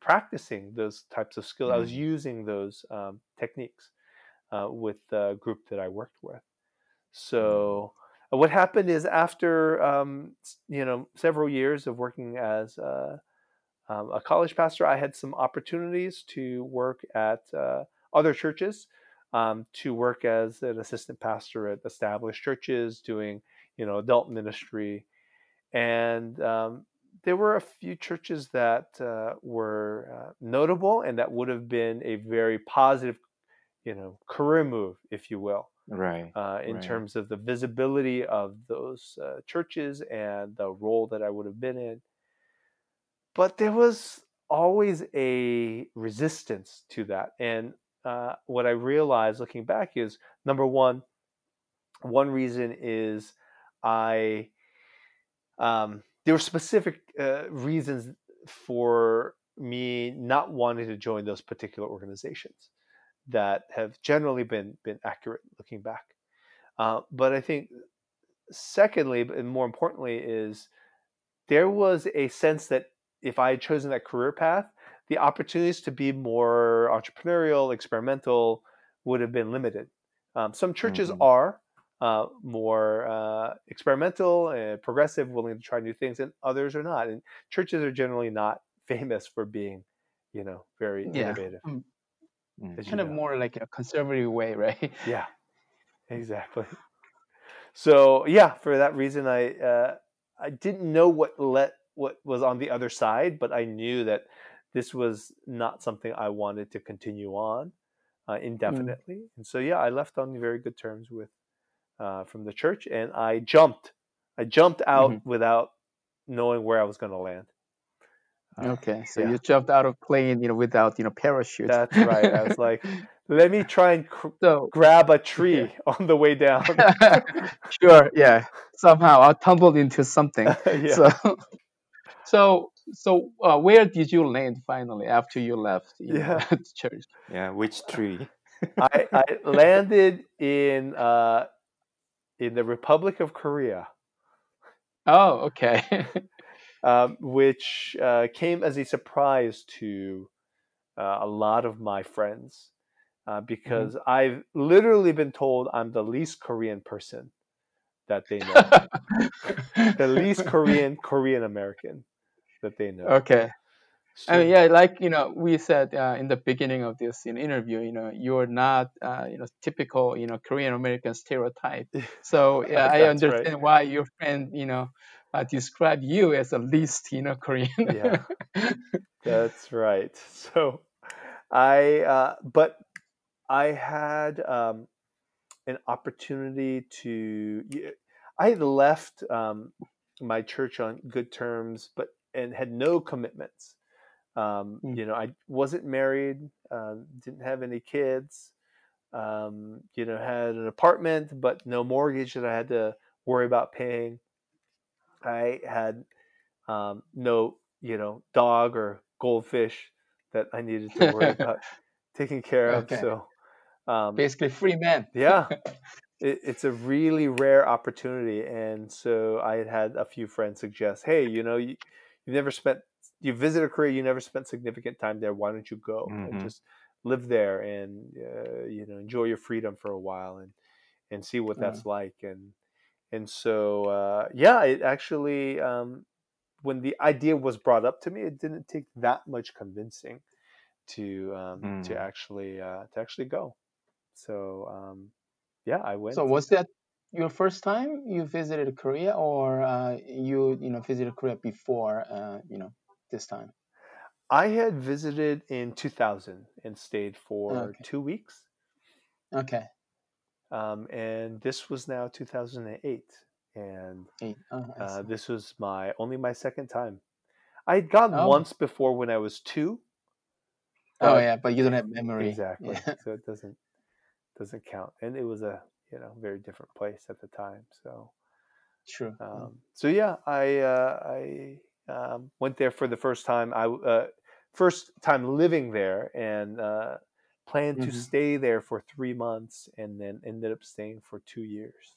practicing those types of skills. I was Mm. using those um, techniques uh, with the group that I worked with. So uh, what happened is after um, you know several years of working as uh, um, a college pastor, I had some opportunities to work at uh, other churches, um, to work as an assistant pastor at established churches, doing you know adult ministry, and um, there were a few churches that uh, were uh, notable and that would have been a very positive, you know, career move, if you will Right. uh, in Right. terms of the visibility of those uh, churches and the role that I would have been in. But there was always a resistance to that. And uh, what I realized looking back is number one, one reason is I, um, there were specific uh, reasons for me not wanting to join those particular organizations that have generally been been accurate looking back. Uh, but I think, secondly, and more importantly, is there was a sense that if I had chosen that career path, the opportunities to be more entrepreneurial, experimental would have been limited. Um, some churches Mhm. are uh, more uh, experimental and progressive, willing to try new things, and others are not. And churches are generally not famous for being, you know, very Yeah. innovative. Mm, 음. as you Kind of more like a conservative way, right? Yeah, exactly. So yeah, for that reason, I uh, I didn't know what let what was on the other side, but I knew that this was not something I wanted to continue on uh, indefinitely. And so yeah, I left on very good terms with uh, from the church, and I jumped. I jumped out Mhm. without knowing where I was going to land. Uh, Okay, so yeah. you jumped out of plane, you know, without you know parachute. That's right. I was like, let me try and cr- so grab a tree on the way down. sure, yeah. Somehow I tumbled into something. yeah. So, so, so, uh, where did you land finally after you left you Yeah. the church? Yeah, which tree? I, I landed in uh, in the Republic of Korea, Oh, okay. um, which uh, came as a surprise to uh, a lot of my friends uh, because I've literally been told I'm the least Korean person that they know. the least Korean Korean American that they know. Okay. So, I mean, yeah, like you know, we said uh, in the beginning of this you know, interview, you know, you're not uh, you know typical you know Korean American stereotype. So yeah, I That's right. understand why your friend you know uh, described you as the least you know Korean. Yeah. That's right. So I uh, but I had um, an opportunity to I had left um, my church on good terms, but and had no commitments. Um, Mm. You know, I wasn't married, um, didn't have any kids. Um, you know, had an apartment, but no mortgage that I had to worry about paying. I had um, no, you know, dog or goldfish that I needed to worry about taking care of. Okay. So, um, Basically, free man. yeah, it, it's a really rare opportunity. And so I had had a few friends suggest, hey, you know, you, you never spent, you visited Korea, you never spent significant time there. Why don't you go and Mhm. just live there and, uh, you know, enjoy your freedom for a while and, and see what that's like. And, and so, uh, yeah, it actually, um, when the idea was brought up to me, it didn't take that much convincing to, um, to Mm. actually, uh, to actually go. So, um, yeah, I went. So was that your first time you visited Korea, or uh, you you know visited Korea before uh, you know this time? I had visited in 2000 and stayed for Okay. two weeks. Okay. Um, and this was now 2008. And Eight. Oh, uh, this was my only my second time. I had gone Oh. once before when I was two. oh but- yeah, but you don't have memory. Exactly. Yeah. So it doesn't doesn't count. And it was a you know very different place at the time. So True. um, so yeah, I uh, I um, went there for the first time. I uh, first time living there and uh, planned to Mhm. stay there for three months, and then ended up staying for two years.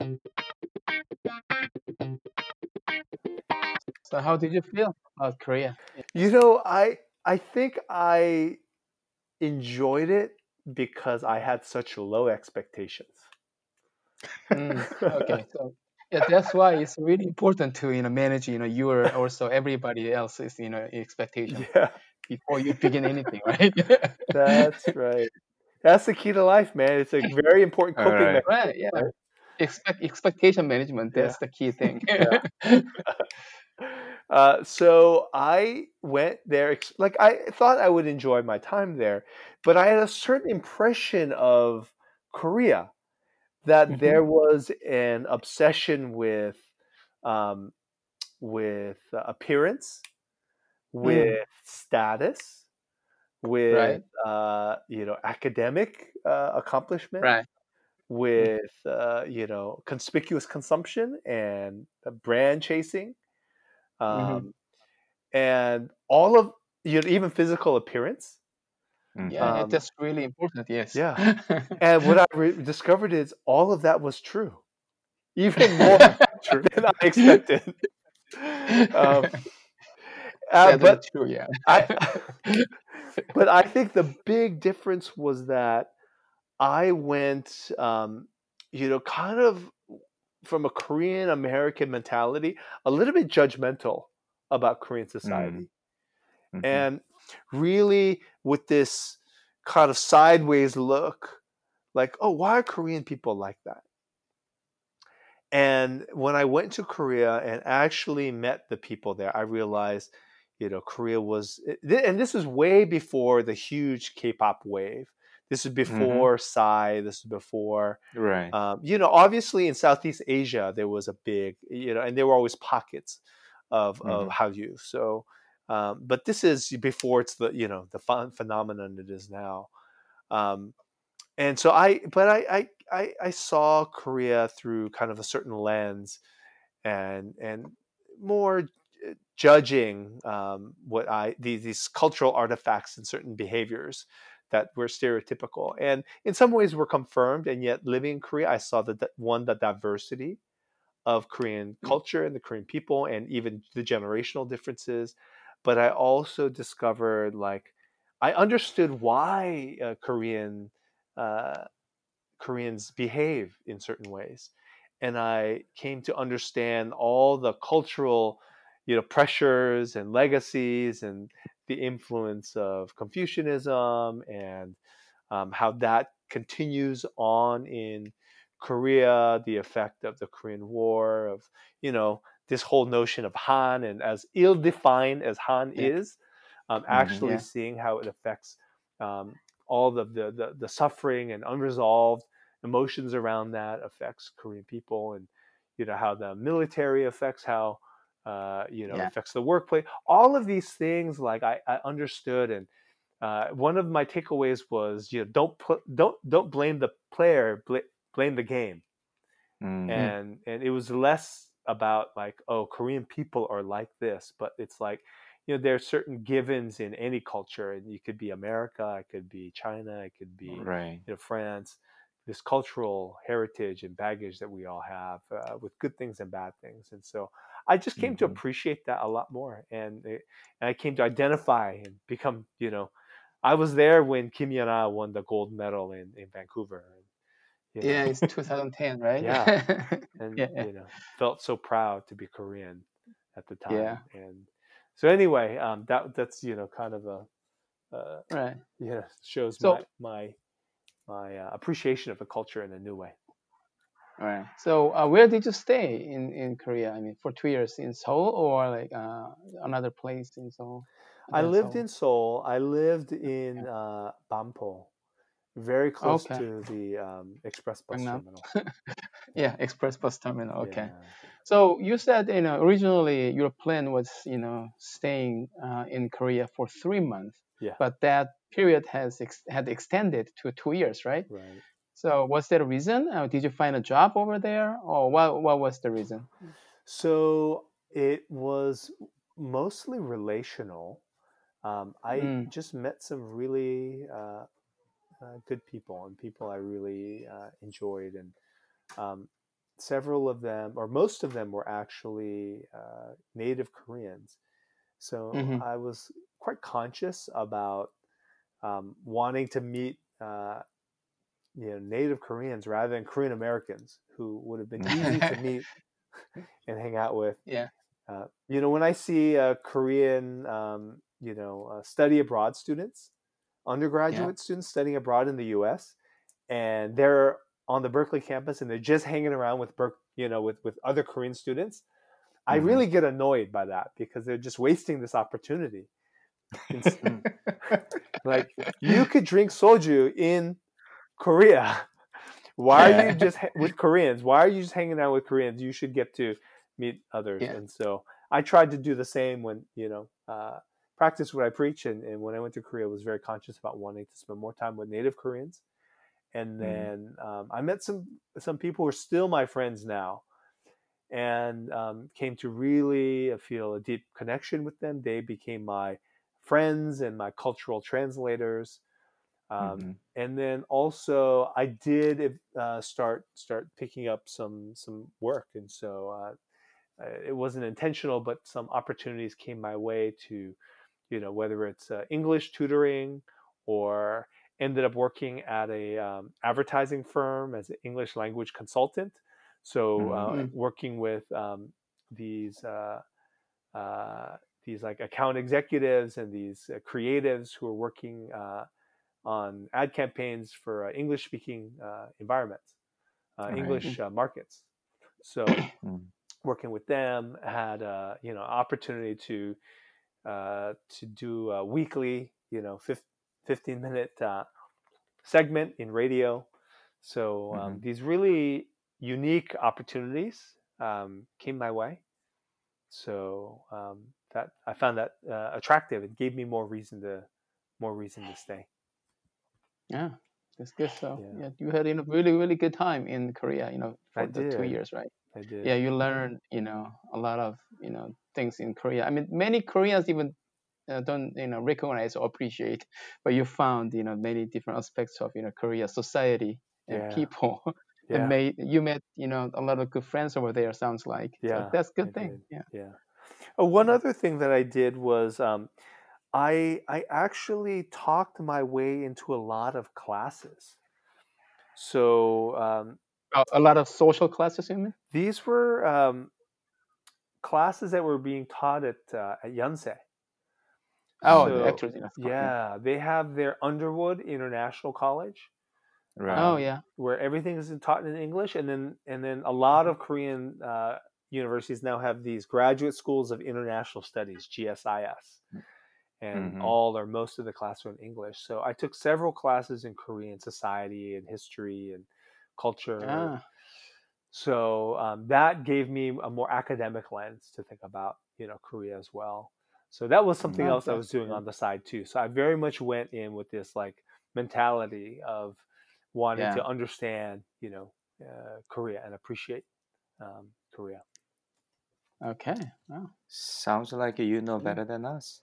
So how did you feel about Korea? You know, I I think I enjoyed it because I had such low expectations. Mm, okay, so yeah, that's why it's really important to you know manage you know your also everybody else's you know expectation yeah, before you begin anything, right? that's right. That's the key to life, man. It's a very important coping right. mechanism. right. Yeah. Expect expectation management. Yeah. That's the key thing. Yeah. Uh, so I went there, ex- like I thought I would enjoy my time there, but I had a certain impression of Korea that Mhm. there was an obsession with, um, with uh, appearance, with status, with uh, you know academic uh, accomplishment, right. with uh, you know conspicuous consumption and uh, brand chasing um, Mhm. and all of you know even physical appearance Mhm. Yeah, Um, that's really important. Yes. yeah. and what i re- discovered is all of that was true even more true than i expected um, uh, but true. Yeah. I, but I think the big difference was that I went, um, you know, kind of from a Korean American mentality, a little bit judgmental about Korean society. Mhm. And really with this kind of sideways look, like, oh, why are Korean people like that? And when I went to Korea and actually met the people there, I realized, you know, Korea was, and this is way before the huge K-pop wave. This is before Psy. This is before, right. um, you know, obviously in Southeast Asia there was a big, you know, and there were always pockets of of Mhm. Hallyu. So, um, but this is before it's the you know the ph- phenomenon it is now. Um, and so I, but I, I, I, saw Korea through kind of a certain lens, and and more uh, judging um, what I these, these cultural artifacts and certain behaviors that were stereotypical, and in some ways were confirmed. And yet, living in Korea, I saw the di- one the diversity of Korean culture and the Korean people, and even the generational differences. But I also discovered like I understood why uh, Korean uh, Koreans behave in certain ways, and I came to understand all the cultural, you know, pressures and legacies and the influence of Confucianism and um, how that continues on in Korea, the effect of the Korean War, of you know this whole notion of Han, and as ill-defined as Han yeah. is, um, mm-hmm, actually yeah. seeing how it affects um, all the, the, the the suffering and unresolved emotions around that affects Korean people, and you know how the military affects how uh, you know yeah. affects the workplace. All of these things, like I, I understood, and uh, one of my takeaways was you know don't put don't don't blame the player, bl- blame the game, mm-hmm. and and it was less about like oh Korean people are like this, but it's like you know there are certain givens in any culture, and you could be America, it could be China, it could be right. you know France this cultural heritage and baggage that we all have uh, with good things and bad things. And so I just came mm-hmm. to appreciate that a lot more. And, it, and I came to identify and become, you know, I was there when Kim Yuna won the gold medal in, in Vancouver. Yeah, it's 2010, right? Yeah. And, yeah. you know, felt so proud to be Korean at the time. Yeah. And so anyway, um, that that's, you know, kind of a, uh, right. Yeah, you know, shows so, my, my my uh, appreciation of the culture in a new way. All right. So, uh, where did you stay in, in Korea? I mean, for two years in Seoul or like uh, another place in Seoul? I lived Seoul? in Seoul. I lived in uh, Banpo, very close okay. to the um, express bus terminal. yeah, express bus terminal. Okay. Yeah. So you said you know originally your plan was you know staying uh, in Korea for three months. Yeah. But that period has ex- had extended to two years, right? Right. So was there a reason? Uh, did you find a job over there, or what? What was the reason? So it was mostly relational. Um, I mm. just met some really uh, uh, good people and people I really uh, enjoyed, and um, several of them, or most of them, were actually uh, native Koreans. So mm-hmm. I was quite conscious about um, wanting to meet uh, you know native Koreans rather than Korean Americans who would have been easy to meet and hang out with. Yeah. Uh, you know, when I see Korean, um, you know, uh, study abroad students, undergraduate yeah. students studying abroad in the U.S., and they're on the Berkeley campus and they're just hanging around with Berk, you know, with with other Korean students, I mm-hmm. really get annoyed by that because they're just wasting this opportunity. like you could drink soju in Korea. Why yeah. are you just with Koreans? Why are you just hanging out with Koreans? You should get to meet others. Yeah. And so I tried to do the same when you know uh, practice what I preach. And, and, when I went to Korea, I was very conscious about wanting to spend more time with native Koreans. And mm-hmm. then mm. um, I met some some people who are still my friends now and um, came to really feel a deep connection with them. They became my friends and my cultural translators. Um, mm-hmm. And then also, I did uh, start start picking up some some work, and so uh, uh, it wasn't intentional, but some opportunities came my way to, you know, whether it's uh, English tutoring or ended up working at a um, advertising firm as an English language consultant so uh, mm-hmm. working with um, these uh, uh, these like account executives and these uh, creatives who are working uh, on ad campaigns for uh, English speaking environments, right. English markets. So mm. working with them had you know opportunity to to do a weekly you know 15 minute uh, segment in radio. So um, mm-hmm. these really unique opportunities um, came my way. So um, that I found that uh, attractive. It gave me more reason to more reason to stay. Yeah, that's good. So yeah, yeah you had a really really good time in Korea. You know, for I the did. two years, right? I did. Yeah, you learn, you know a lot of you know things in Korea. I mean, many Koreans even uh, don't you know recognize or appreciate, but you found you know many different aspects of you know Korea society and yeah. people yeah. and made you met you know a lot of good friends over there. Sounds like yeah, so that's good I thing. Did. Yeah, yeah. Oh, one other thing that I did was um, I I actually talked my way into a lot of classes. So um, a, a lot of social classes in there. These were um, classes that were being taught at uh, at Yonsei. Oh, So, the actual yeah. Yeah, they have their Underwood International College, Right. Oh yeah. where everything is taught in English, and then and then a lot of Korean uh, universities now have these graduate schools of international studies (GSIS), and Mhm. all or most of the classes are in English. So I took several classes in Korean society and history and culture. Ah, So um, that gave me a more academic lens to think about, you know, Korea as well. So that was something else I was doing Yeah. on the side too. So I very much went in with this like mentality of wanting Yeah. to understand, you know, uh, Korea and appreciate um, Korea. okay. Wow. Sounds like you know better than us.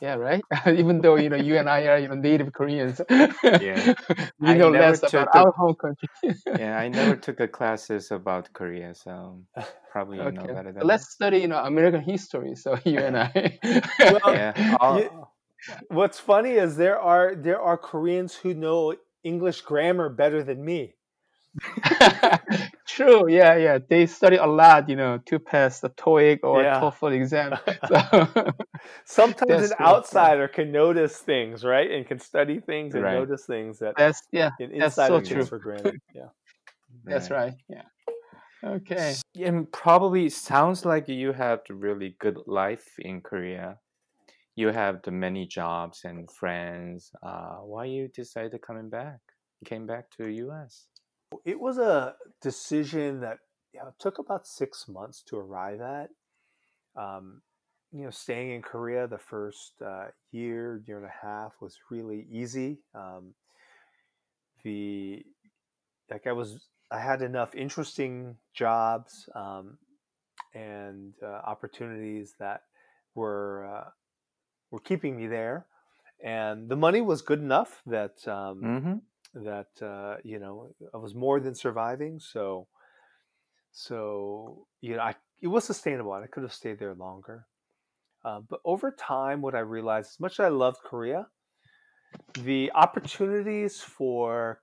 Yeah, right. Even though you know you and I are you know native Koreans, Yeah. we I know never less took about a- our home country. Yeah, I never took a classes about Korea, so probably you know okay. better So than let's us. study you know American history. So you and I. Well, Yeah. You- What's funny is there are there are Koreans who know English grammar better than me. True. Yeah, yeah. They study a lot, you know, to pass the TOEIC or Yeah. TOEFL exam. So Sometimes That's an true, outsider can notice things, right, and can study things and Right. notice things that that's yeah, an that's so true. for granted. Yeah. That's right. Yeah. Okay. And probably sounds like you have a really good life in Korea. You have the many jobs and friends. Uh, why you decided to coming back? You came back to US. It was a decision that you know, took about six months to arrive at. Um, you know, staying in Korea the first uh, year, year and a half was really easy. Um, the like I was, I had enough interesting jobs um, and uh, opportunities that were uh, were keeping me there, and the money was good enough that um, Mm-hmm. That uh, you know I was more than surviving. So, so you know, I it was sustainable, and I could have stayed there longer. Uh, but over time, what I realized, as much as I loved Korea, the opportunities for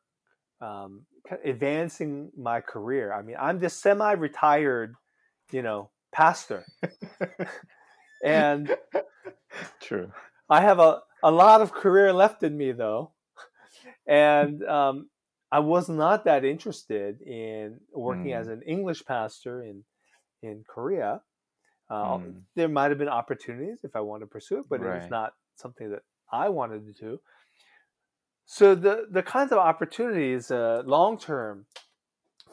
um, advancing my career. I mean, I'm this semi-retired, you know, pastor, and True. I have a, a lot of career left in me though. And um, I was not that interested in working Mm. as an English pastor in in Korea. Uh, Mm. There might have been opportunities if I wanted to pursue it, but it was not something that I wanted to do. So the the kinds of opportunities uh, long term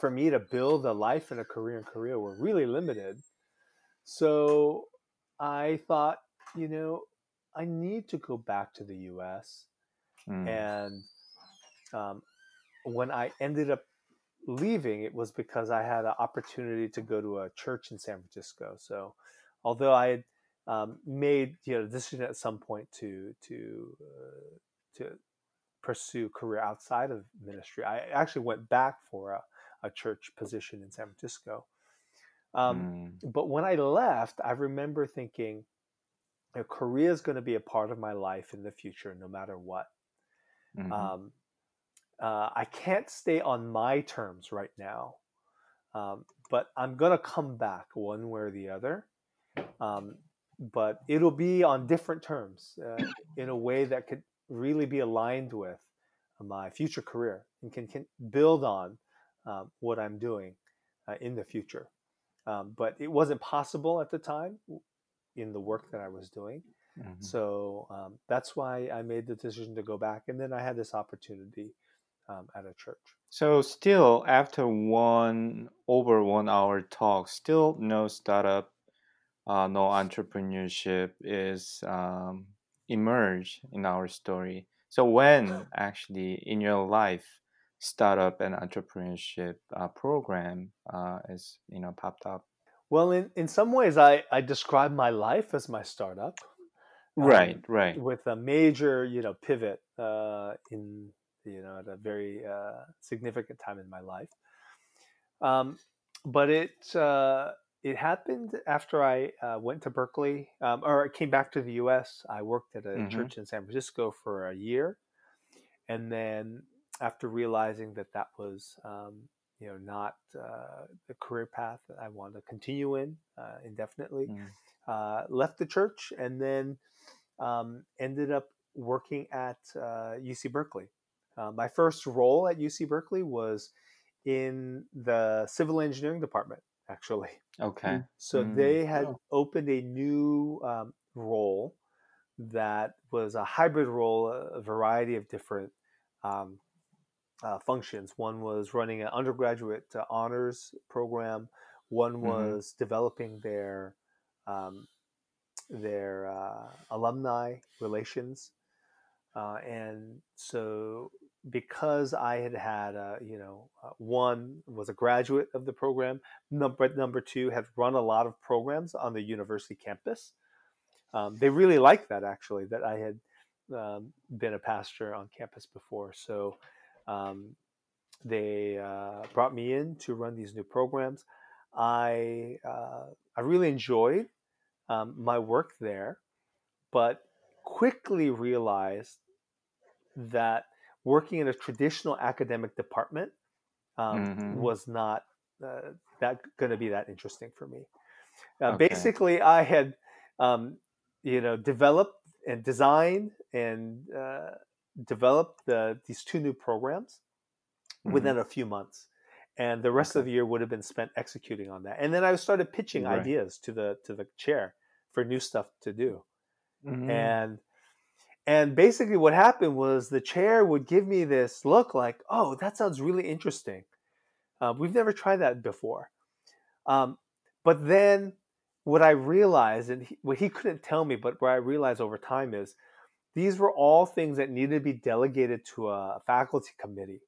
for me to build a life and a career in Korea were really limited. So I thought, you know, I need to go back to the U.S. Mm. And um, when I ended up leaving, it was because I had an opportunity to go to a church in San Francisco. So, although I had um, made you know decision at some point to to uh, to pursue career outside of ministry, I actually went back for a, a church position in San Francisco. Um, Mm. but when I left, I remember thinking, you know, Korea is going to be a part of my life in the future, no matter what. Mhm. Um, uh, I can't stay on my terms right now, um, but I'm going to come back one way or the other. Um, but it'll be on different terms uh, in a way that could really be aligned with my future career and can, can build on um, what I'm doing uh, in the future. Um, but it wasn't possible at the time in the work that I was doing. Mhm. So um, that's why I made the decision to go back. And then I had this opportunity um, at a church. So still after one over one hour talk, still no startup, uh, no entrepreneurship is um, emerge in our story. So when actually in your life startup and entrepreneurship uh, program uh, is you know popped up? Well, in, in some ways, I, I describe my life as my startup. um, Right, right. With a major, you know, pivot uh, in, you know, at a very uh, significant time in my life. Um, but it uh, it happened after I uh, went to Berkeley, um, or I came back to the U.S. I worked at a Mhm. church in San Francisco for a year, and then after realizing that that was um, you know not uh, the career path that I wanted to continue in uh, indefinitely. Mm. Uh, left the church and then um, ended up working at UC Berkeley. Uh, my first role at UC Berkeley was in the civil engineering department, actually. Okay. So Mm. they had Oh. opened a new um, role that was a hybrid role, a variety of different um, uh, functions. One was running an undergraduate uh, honors program. One Mhm. was developing their um, their uh, alumni relations, uh, and so because I had had uh, you know uh, one was a graduate of the program, number number two had run a lot of programs on the university campus. Um, they really liked that actually that I had um, been a pastor on campus before, so um, they uh, brought me in to run these new programs. I uh, I really enjoyed um, my work there, but quickly realized that working in a traditional academic department um, Mhm. was not uh, that going to be that interesting for me. Uh, Okay. Basically, I had um, you know developed and designed and uh, developed the, these two new programs Mhm. within a few months and the rest of the year would have been spent executing on that and then i started pitching Right. ideas to the to the chair for new stuff to do Mhm. and and basically what happened was the chair would give me this look like oh that sounds really interesting. Uh, we've never tried that before. Um, but then what i realized and he, what he couldn't tell me but what i realized over time is these were all things that needed to be delegated to a faculty committee.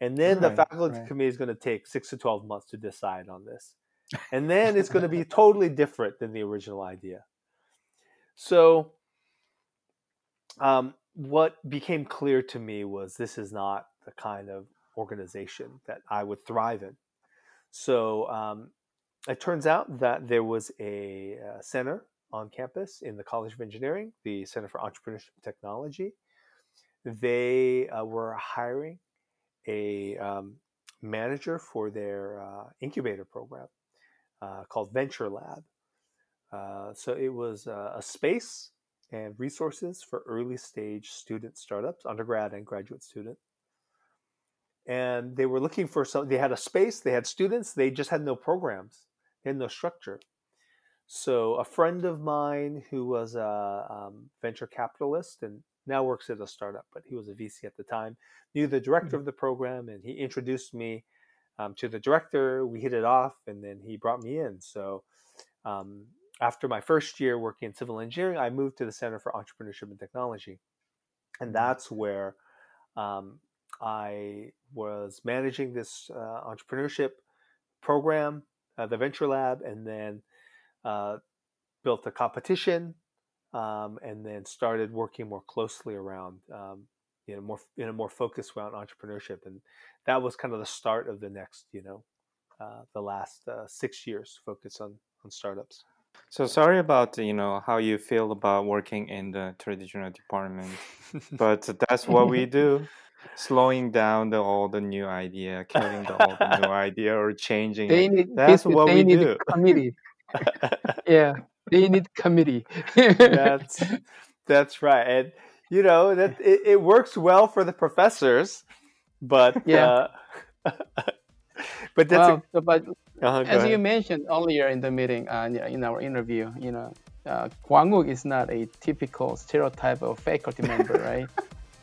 And then the faculty right. committee is going to take six to 12 months to decide on this. And then it's going to be totally different than the original idea. So um, what became clear to me was this is not the kind of organization that I would thrive in. So um, it turns out that there was a, uh center on campus in the College of Engineering, the Center for Entrepreneurship Technology. They uh, were hiring a um, manager for their uh, incubator program uh, called Venture Lab. Uh, so it was a space and resources for early stage student startups, undergrad and graduate student. And they were looking for some, they had a space, they had students, they just had no programs, they had no structure. So a friend of mine who was a um, venture capitalist and now works at a startup, but he was a VC at the time, knew the director of the program and he introduced me um, to the director. We hit it off and then he brought me in. So um, after my first year working in civil engineering, I moved to the Center for Entrepreneurship and Technology. And that's where um, I was managing this uh, entrepreneurship program, uh, the Venture Lab, and then uh, built a competition, um, and then started working more closely around, um, you know, more in a more focused around entrepreneurship, and that was kind of the start of the next, you know, uh, the last uh, six years focus on on startups. So sorry about you know how you feel about working in the traditional department, but that's what we do. Slowing down the all the new idea, killing the all the new idea, or changing They it. need That's basically, what they we need do. committee. Yeah, they need committee. that's that's right, and you know that it, it works well for the professors, but Yeah. uh, but that's well, so, but a, uh, go as you mentioned earlier in the meeting, uh, in our interview, you know, uh, Kwanguk is not a typical stereotype of faculty member, right?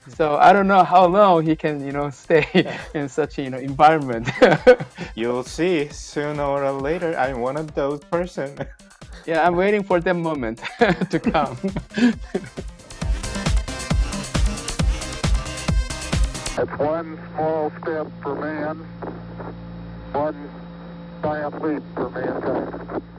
So I don't know how long he can, you know, stay in such a you know environment. You'll see sooner or later. I'm one of those person. yeah, I'm waiting for that moment to come. It's one small step for man, one Triumph lead for mankind.